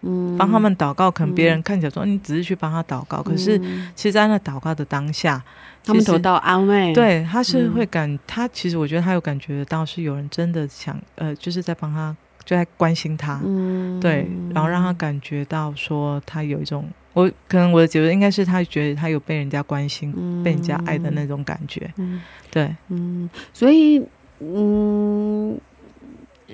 嗯。帮他们祷告，可能别人看起来说你只是去帮他祷告，可是嗯。其实，在那祷告的当下，他们得到安慰，，对他是嗯。会感，他其实我觉得他有感觉到是有人真的想，呃，就是在帮他，就在关心他，嗯，对，然后让他感觉到说他有一种，我可能我的觉得应该是他觉得他有被人家关心、嗯被人家爱的那种感觉，嗯。对。嗯，所以嗯，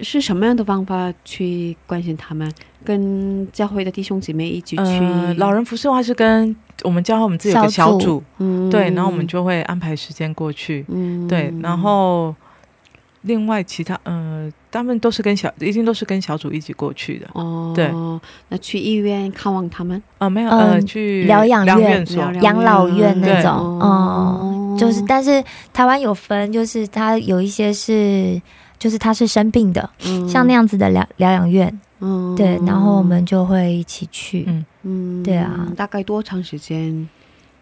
是什么样的方法去关心他们？跟教会的弟兄姐妹一起去，呃，老人服侍的话是跟我们教会我们自己有个小组小组，嗯。对，然后我们就会安排时间过去，嗯。对，然后另外其他呃，他们都是跟小，一定都是跟小组一起过去的。哦，对，那去医院看望他们，啊，没有，嗯呃，去疗养院养老院那种，哦，就是，但是台湾有分，就是他有一些是，就是他是生病的，像那样，样子的疗疗养院，嗯。对，然后我们就会一起去，嗯嗯对啊大概多长时间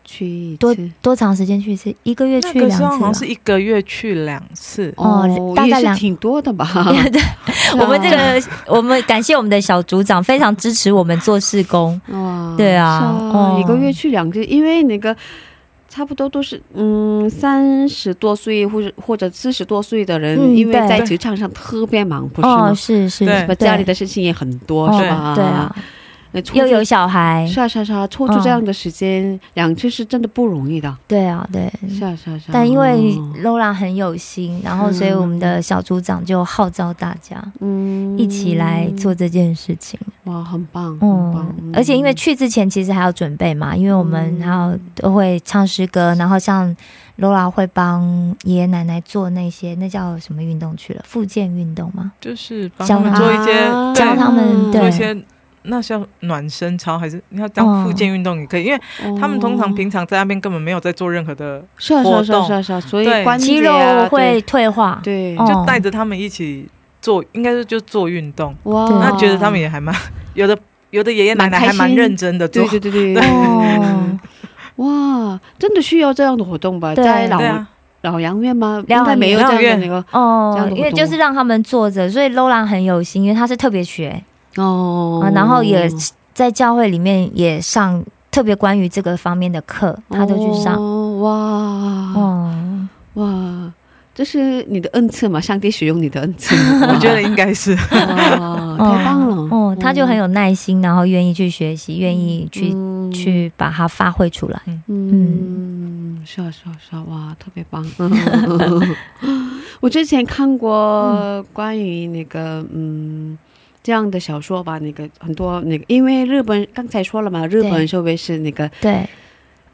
去一多次多长时间去一次？一个月去两次好像是一个月去两次，哦大概两挺多的吧？对，我们这个，我们感谢我们的小组长，非常支持我们做事工。哇，对啊哦一个月去两次，因为那个差不多都是嗯三十多岁或者或者四十多岁的人，嗯因为在职场上特别忙，不是吗？哦，是是，对是吧？家里的事情也很多，哦是吧？对啊，又有小孩，是啊是啊是啊，抽出这样的时间、两次是真的不容易的。对啊对。是啊是啊是啊。但因为哦 Lola 很有心，然后所以我们的小组长就号召大家嗯一起来做这件事情。哇，很棒，很棒嗯，而且因为去之前其实还要准备嘛，因为我们还有都会唱诗歌，然后像 Lola 会帮爷爷奶奶做那些那叫什么运动去了？复健运动吗？就是帮教他他们做一些教他们对那叫暖身操还是你要当复健运动也可以，因为他们通常平常在那边根本没有在做任何的，是啊是啊是啊活动是啊啊，所以对肌肉会退化，对。就带着他们一起做，应该是就做运动。哇，那觉得他们也还蛮有的，有的爷爷奶奶还蛮认真的做。对。对对对，哦，哇，真的需要这样的活动吧？在老老杨院吗？应该没有这样的院那个哦因为就是让他们坐着，所以 Lola 很有心，因为他是特别学哦。啊，然后也在教会里面也上特别关于这个方面的课，他都去上。哦哇。哦，哇，这是你的恩赐嘛？上帝使用你的恩赐，我觉得应该是。哇，太棒了。哦，他就很有耐心，然后愿意去学习，愿意去嗯。去把它发挥出来。嗯。是啊，是啊，是啊，哇，特别棒。我之前看过关于那个嗯这样的小说吧，那个很多那个，因为日本刚才说了嘛，日本社会是那个对，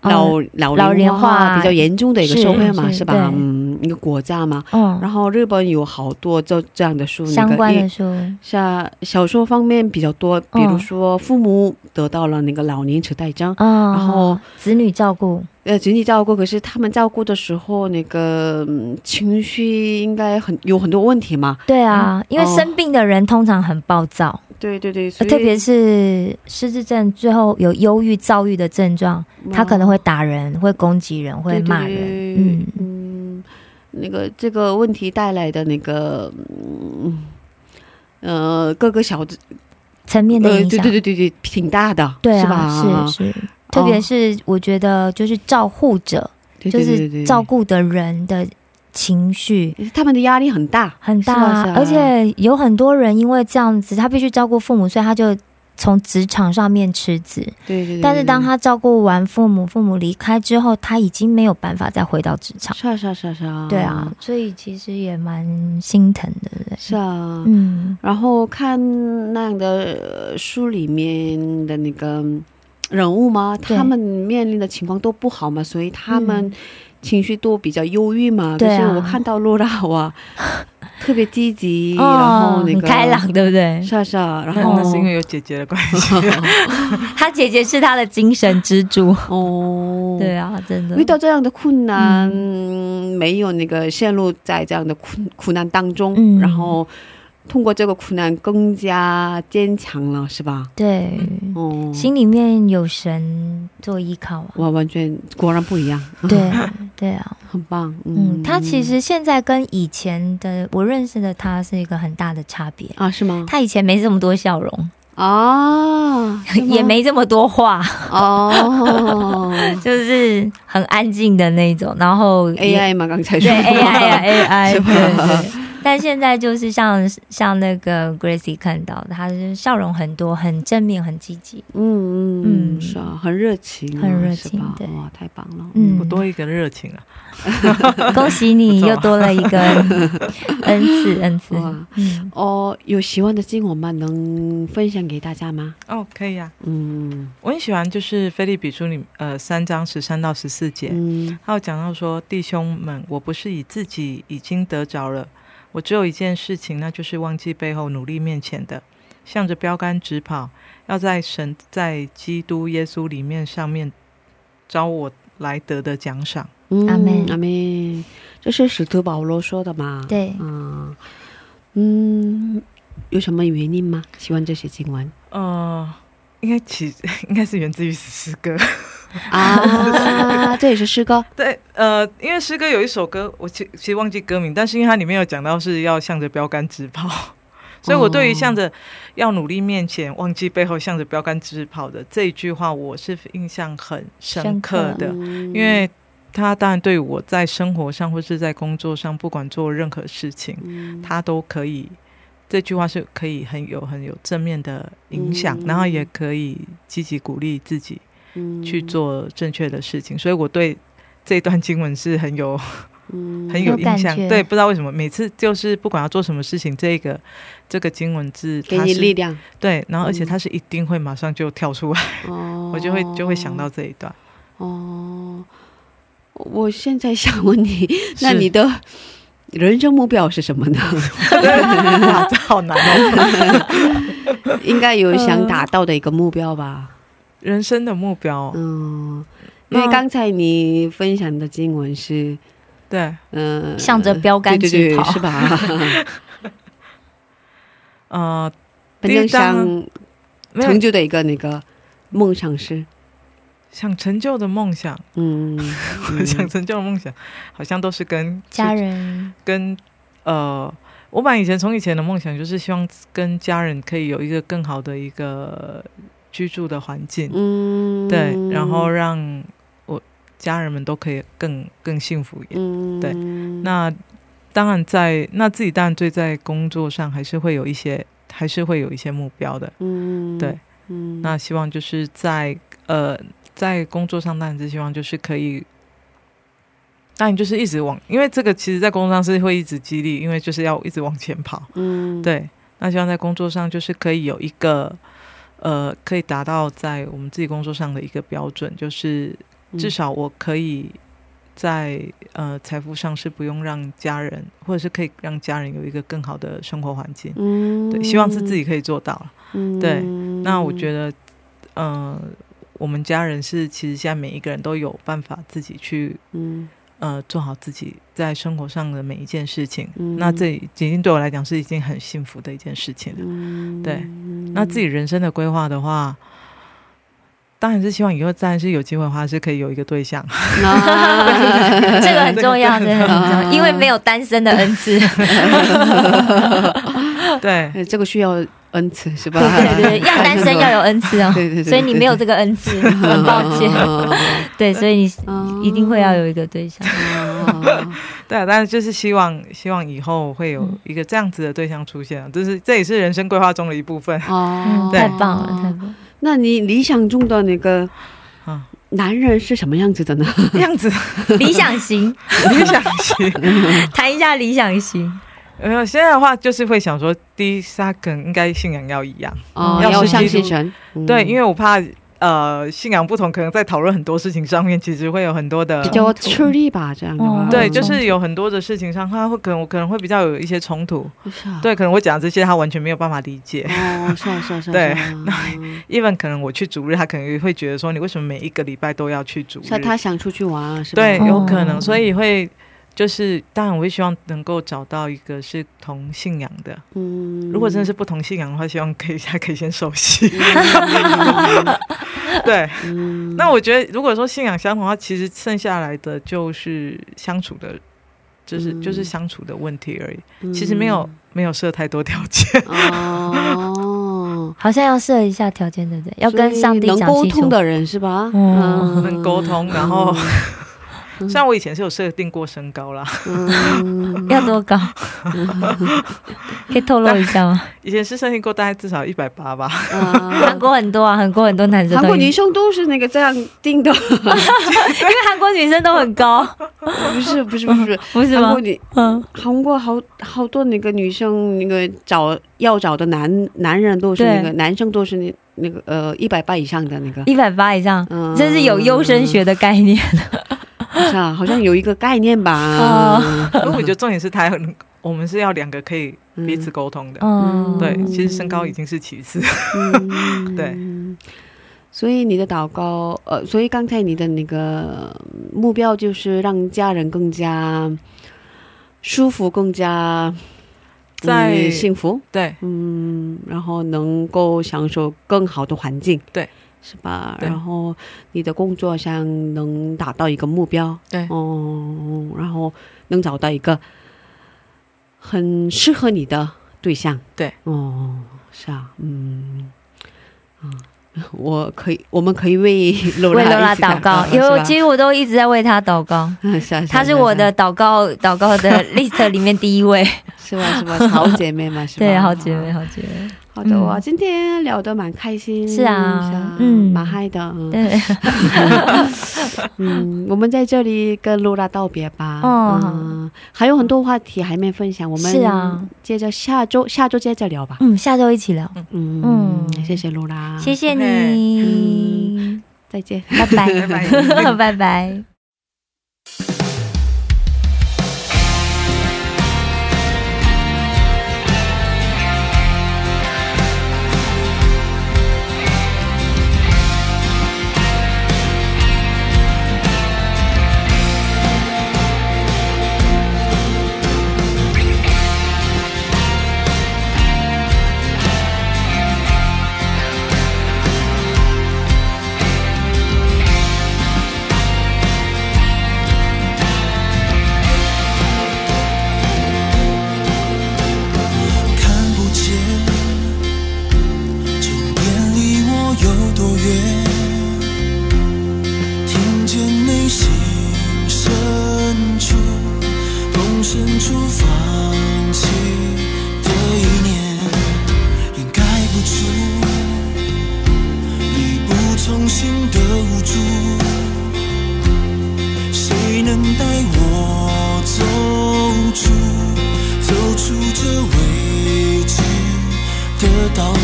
老、老老龄龄化比较严重的一个社会嘛，是是吧？嗯，一个国家嘛。嗯，然后日本有好多这这样的书，相关的书，像小说方面比较多，比如说父母得到了那个老年痴呆症，嗯，然后子女照顾，呃，子女照顾，可是他们照顾的时候，那个、嗯情绪应该很有很多问题嘛。对啊，因为哦生病的人通常很暴躁，对对对，特别是失智症最后有忧郁、躁郁的症状，他可能会打人、会攻击人、会骂人，对嗯，嗯，那个这个问题带来的那个嗯呃各个小的层面的呃影响，对对对对对挺大的，对是吧？啊，是。是，特别是我觉得就是照护者，对就是照顾的人的情绪他们的压力很大，很大而且有很多人因为这样子，他必须照顾父母，所以他就从职场上面辞职。对对对。但是当他照顾完父母，父母离开之后，他已经没有办法再回到职场。是啊是啊是啊是啊，对啊，所以其实也蛮心疼的。是啊，嗯，然后看那样的呃书里面的那个人物嘛，他们面临的情况都不好嘛，所以他们嗯情绪都比较忧郁嘛。对啊可是我看到露拉哇，特别积极，哦然后那个开朗，对不对？是啊是啊，然后那是因为有姐姐的关系。他姐姐是他的精神支柱。哦，对啊，真的遇到这样的困难，没有那个陷入在这样的苦苦难当中，嗯然后通过这个苦难更加坚强了，是吧？对，哦，心里面有神做依靠啊。我完全果然不一样，对对啊，很棒。嗯，他其实现在跟以前的我认识的他是一个很大的差别。啊，是吗？他以前没这么多笑容，哦，也没这么多话，哦 就是很安静的那种。然后，AI 嘛，刚才对说 AI 啊 AI。但现在就是像像那个 Gracie 看到的，他是笑容很多，很正面，很积极。嗯嗯嗯嗯，是啊，很热情啊，很热情对哇，太棒了。嗯我多一个热情啊！恭喜你 又多了一个 恩赐，恩赐。哇，嗯，哦，有喜欢的经文吗？能分享给大家吗？哦，可以啊，嗯我很喜欢就是《菲利比书》里呃三章十三到十四节，嗯还有讲到说，弟兄们，我不是以自己已经得着了，我只有一件事情，那就是忘记背后，努力面前的，向着标杆直跑，要在神在基督耶稣里面上面招我来得的奖赏。嗯阿门阿门。这是使徒保罗说的嘛？对，嗯嗯，有什么原因吗？喜欢这些经文呃，应该其 应该是源自于诗歌。啊？这也是诗歌对，呃，因为诗歌有一首歌，我其其实忘记歌名，但是因为它里面有讲到是要向着标杆直跑，所以我对于向着要努力面前，忘记背后，向着标杆直跑的这一句话，我是印象很深刻的，嗯因为他当然对我在生活上或是在工作上，不管做任何事情，嗯它都可以。这句话是可以很有很有正面的影响，嗯。然后也可以积极鼓励自己嗯。去做正确的事情，所以我对这段经文是很有嗯。很有印象。对，不知道为什么每次就是不管要做什么事情，这个这个经文字给它是你力量。对，然后而且嗯。它是一定会马上就跳出来，哦，我就会就会想到这一段。哦。我现在想问你，那你的人生目标是什么呢？这好难哦！应该有想达到的一个目标吧？人生的目标，嗯，因为刚才你分享的经文是，对，嗯、向着标杆对对对，直跑是吧？呃，反正想成就的一个那个梦想是，想成就的梦想，嗯，我想成就的梦想，好像都是跟家人，跟呃，我把以前从以前的梦想就是希望跟家人可以有一个更好的一个居住的环境，嗯，对，然后让我家人们都可以更更幸福一点。嗯，对那当然在那自己当然对在工作上还是会有一些还是会有一些目标的。嗯，对，嗯，那希望就是在呃在工作上当然是希望就是可以当然就是一直往，因为这个其实在工作上是会一直激励，因为就是要一直往前跑。嗯，对，那希望在工作上就是可以有一个呃，可以达到在我们自己工作上的一个标准，就是至少我可以在呃财富上是不用让家人，或者是可以让家人有一个更好的生活环境。嗯，对，希望是自己可以做到对那我觉得，呃，我们家人是其实现在每一个人都有办法自己去嗯呃做好自己在生活上的每一件事情。嗯那这已经对我来讲是一件很幸福的一件事情了。嗯，对那自己人生的规划的话，当然是希望以后当然是有机会的话是可以有一个对象。啊 这个很重要，这个很重要，因为没有单身的恩赐。对，呃这个需要恩赐是吧？对对对，要单身要有恩赐哦。对对对对所以你没有这个恩赐，很抱歉。对，所以你嗯一定会要有一个对象。哦对啊，但是就是希望希望以后会有一个这样子的对象出现，就是这也是人生规划中的一部分。哦嗯，，太棒了，太棒。那你理想中的那个啊男人是什么样子的呢？样子理想型，理想型。谈一下理想型。没有，现在的话就是会想说，第一，他可能应该信仰要一样，哦，要相信神。嗯对，因为我怕呃信仰不同，可能在讨论很多事情上面，其实会有很多的比较吃力吧，这样的话。哦对，嗯就是有很多的事情上，他会可能我可能会比较有一些冲突，是啊。对，可能我讲这些他完全没有办法理解。哦，是啊，是啊，是啊。对是啊，even 可能我去主日，他可能会觉得说，你为什么每一个礼拜都要去主日？他想出去玩啊，是吧？对，哦有可能，所以会就是，当然我会希望能够找到一个是同信仰的。嗯，如果真的是不同信仰的话，希望可以还可以先熟悉。对，嗯，那我觉得如果说信仰相同的话，其实剩下来的就是相处的，就是、嗯就是相处的问题而已。嗯其实没有没有设太多条件。哦，好像要设一下条件，对不对？要跟上帝能讲清楚沟通。的人是吧？嗯能沟通，然后嗯虽然我以前是有设定过身高啦，嗯，要多高？可以透露一下吗？以前是设定过大概至少一百八吧。啊。韩国很多啊，韩国很多男生韩国女生都是那个这样定的，因为韩国女生都很高，不是不是不是，不是。吗？韩国？女嗯，韩国好好多那个女生那个找要找的男男人都是那个男生都是那那个呃一百八以上的那个，一百八以上，嗯。这是有优生学的概念。是啊，好像有一个概念吧。哦因为我觉得重点是他很，我们是要两个可以彼此沟通的。嗯，对，其实身高已经是其次。嗯 对。所以你的祷告，呃，所以刚才你的那个目标就是让家人更加舒服，更加在嗯幸福，对嗯，然后能够享受更好的环境，对，是吧？然后你的工作上能达到一个目标，对哦，然后能找到一个很适合你的对象，对，哦，是啊，嗯，啊。我可以，我们可以为罗为罗拉祷告，是吧有其实我都一直在为他祷告。嗯 是啊是啊他是我的祷告祷告的 list 里面第一位，是吧是吧？好姐妹嘛，是吧？对，好姐妹，好姐妹，好的，我，今天聊得蛮开心，是啊嗯，嗯。蛮嗨的，嗯。对，嗯，我们在这里跟露拉道别吧，哦嗯，还有很多话题还没分享，我们是啊，接着下周下周接着聊吧，嗯，下周一起聊，嗯嗯。谢谢露拉，谢谢你，再见。拜拜，拜拜。拜拜。道路。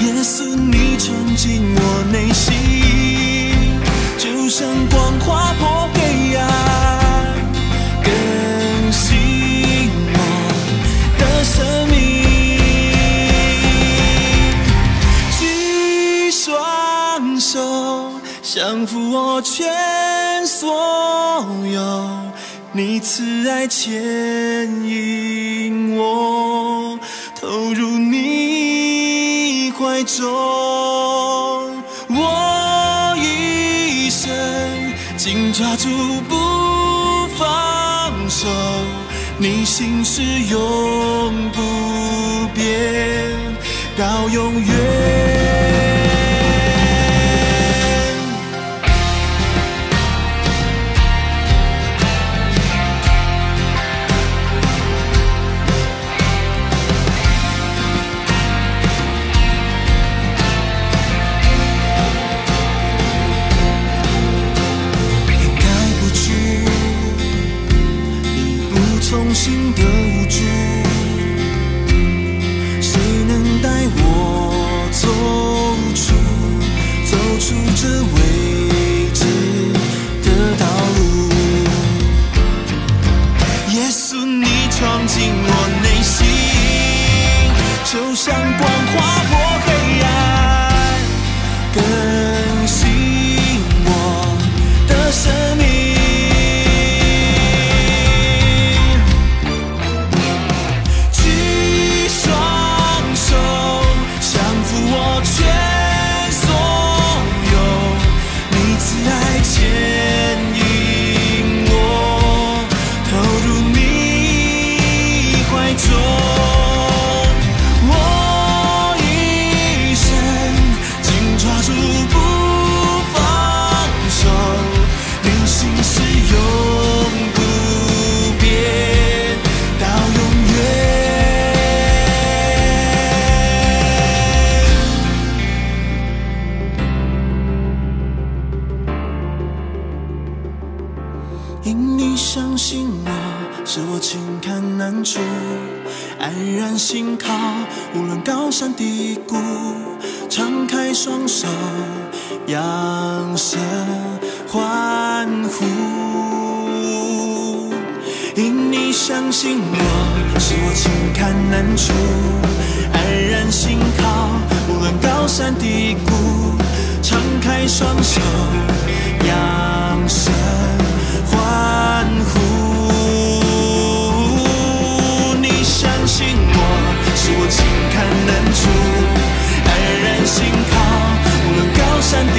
耶稣，你闯进我内心，就像光划破黑暗，更新我的生命。举双手，降服我全所有，你慈爱牵引我，中，我一生紧抓住不放手，你心是永不变到永远。是我，使我轻看难处，安然信靠，无论高山低谷，敞开双手，扬声欢呼。因你相信我，使我轻看难处，安然信靠，无论高山低谷，敞开双手，扬声情堪难处，安然心靠，无论高山低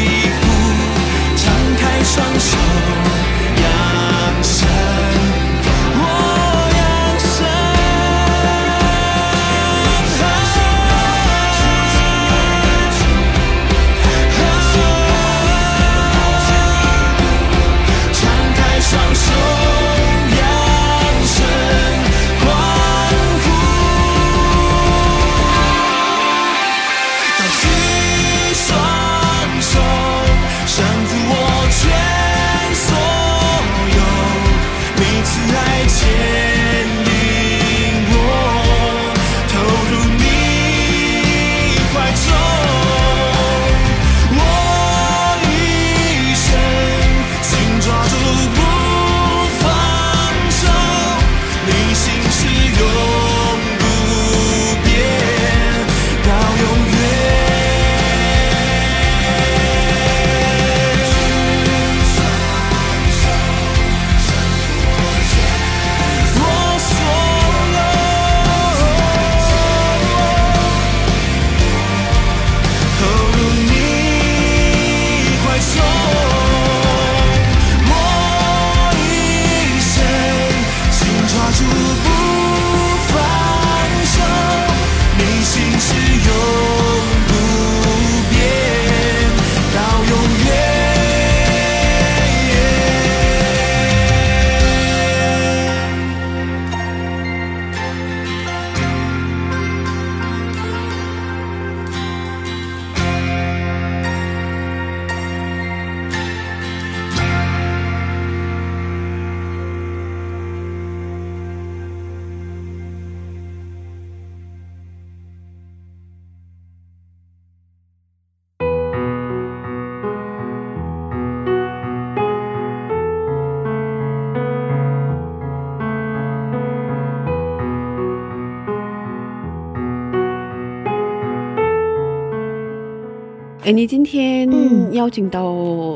哎，你今天嗯。邀请到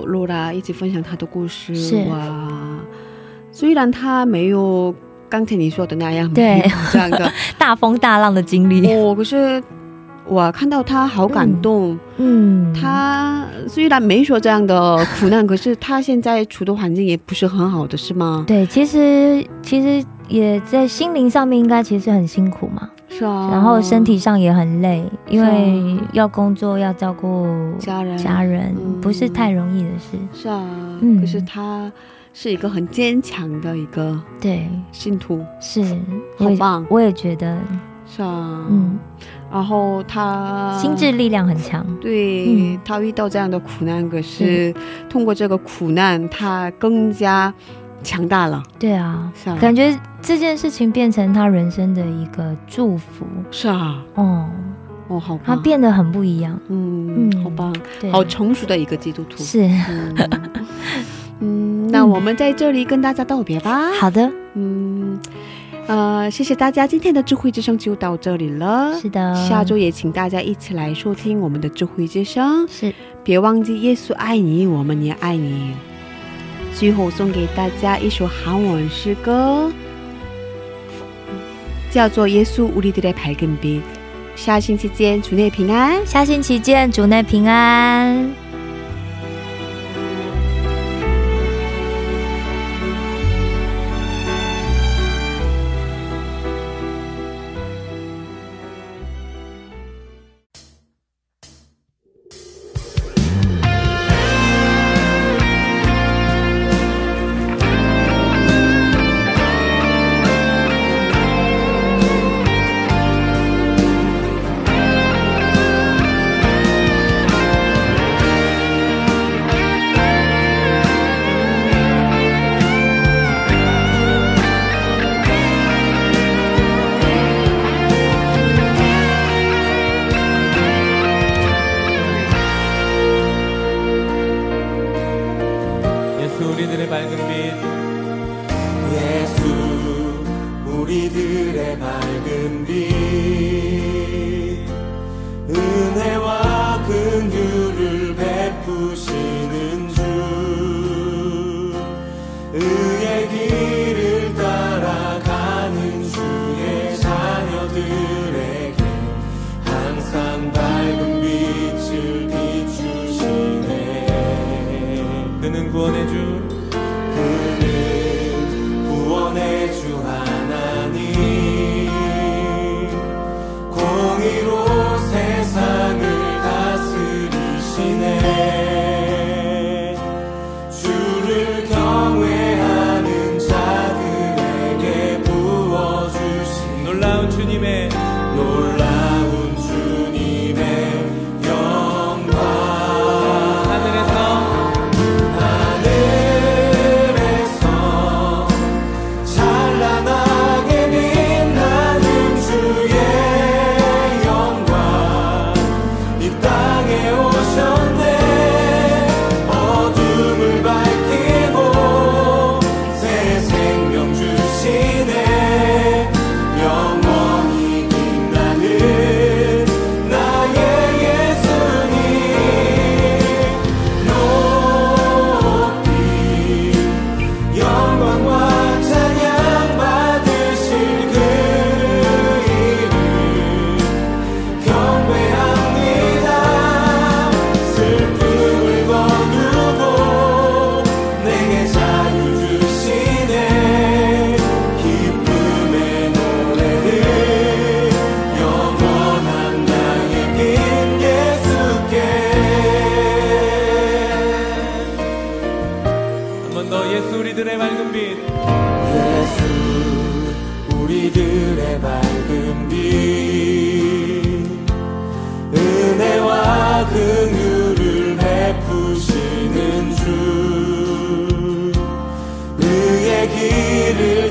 罗拉一起分享她的故事，是。哇！虽然她没有刚才你说的那样，这样的。大风大浪的经历，哦，可是我看到她好感动。嗯，她虽然没说这样的苦难，可是她现在处的环境也不是很好的，是吗？对，其实其实也在心灵上面应该其实很辛苦嘛，是啊。然后身体上也很累，因为啊。要工作要照顾家人家人嗯不是太容易的事，是啊，嗯。可是他是一个很坚强的一个对，信徒，是，好棒。我也觉得，是啊。嗯，然后他心智力量很强，对、嗯。他遇到这样的苦难，可是通过这个苦难，他更加强大了。对啊，是啊，感觉这件事情变成他人生的一个祝福，是啊，哦，哦，好棒，他变得很不一样，嗯，嗯好棒，对，好成熟的一个基督徒。是。嗯，嗯，那我们在这里跟大家道别吧。好的，嗯，呃，谢谢大家，今天的智慧之声就到这里了。是的，下周也请大家一起来收听我们的智慧之声。是。别忘记耶稣爱你，我们也爱你。最后送给大家一首韩文诗歌，叫做《耶稣우리들의밝은빛》。下星期见，主内平安。下星期见，主内平安。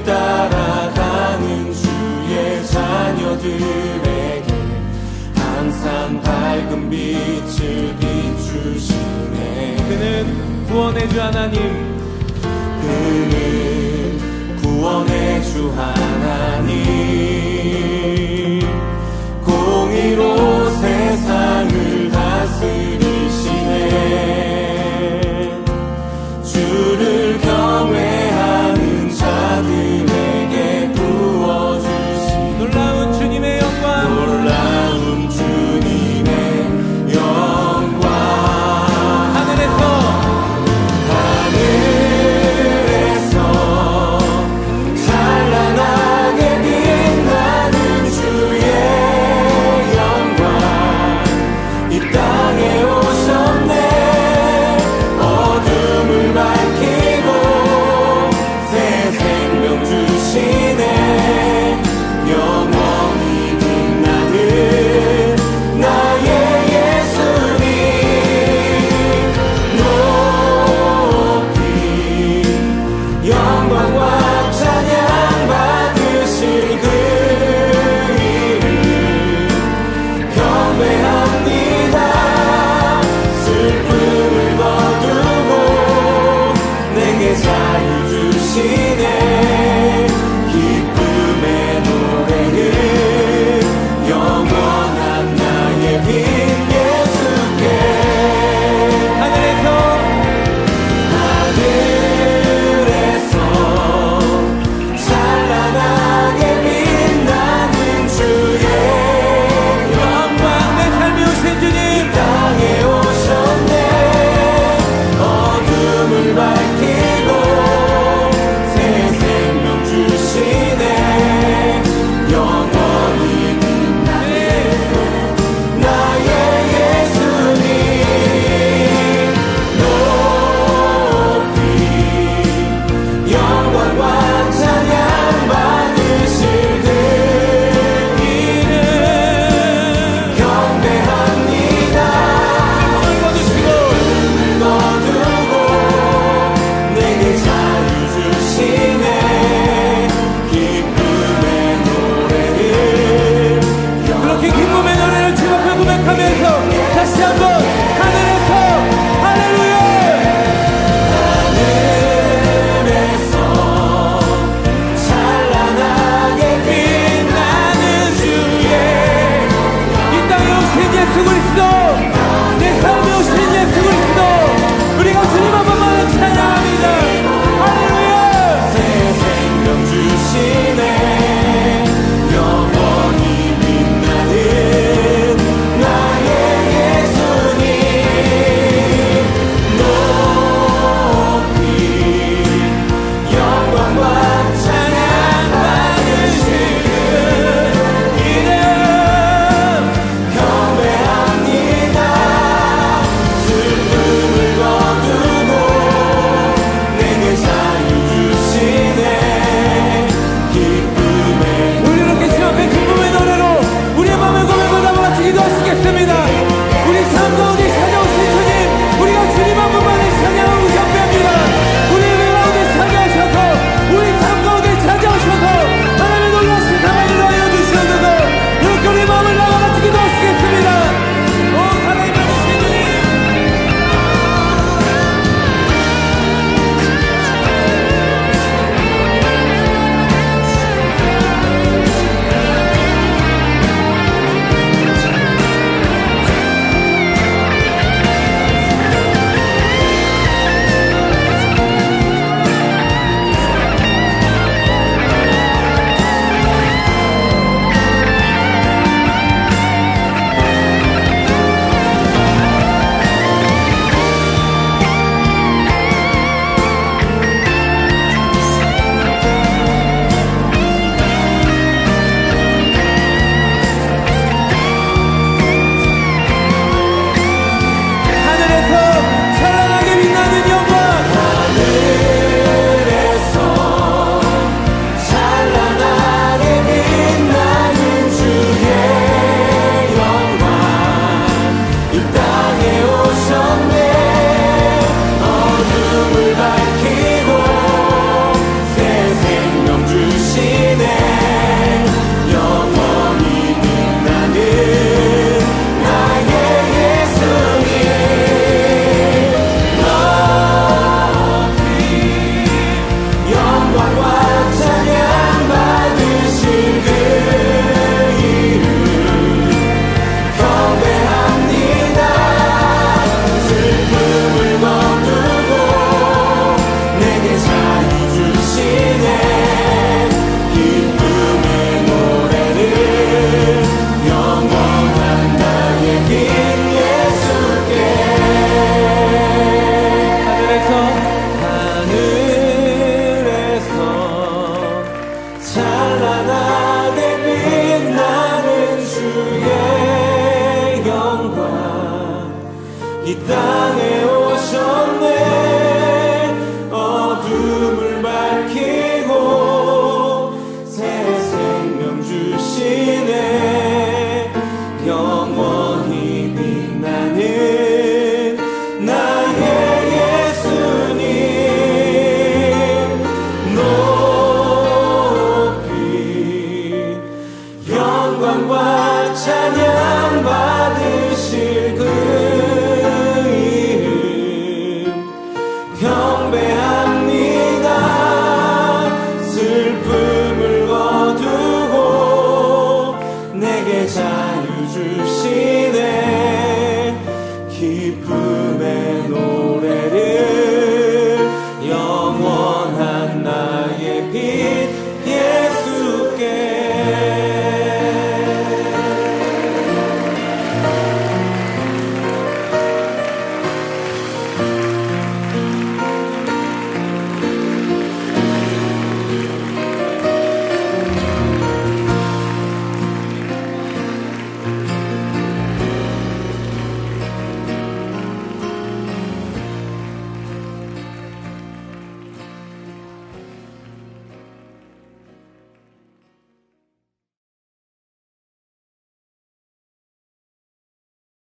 따라가는 주의 자녀들에게 항상 밝은 빛을 비추시네. 그는 구원의 주 하나님. 그는 구원의 주 하나님. 공의로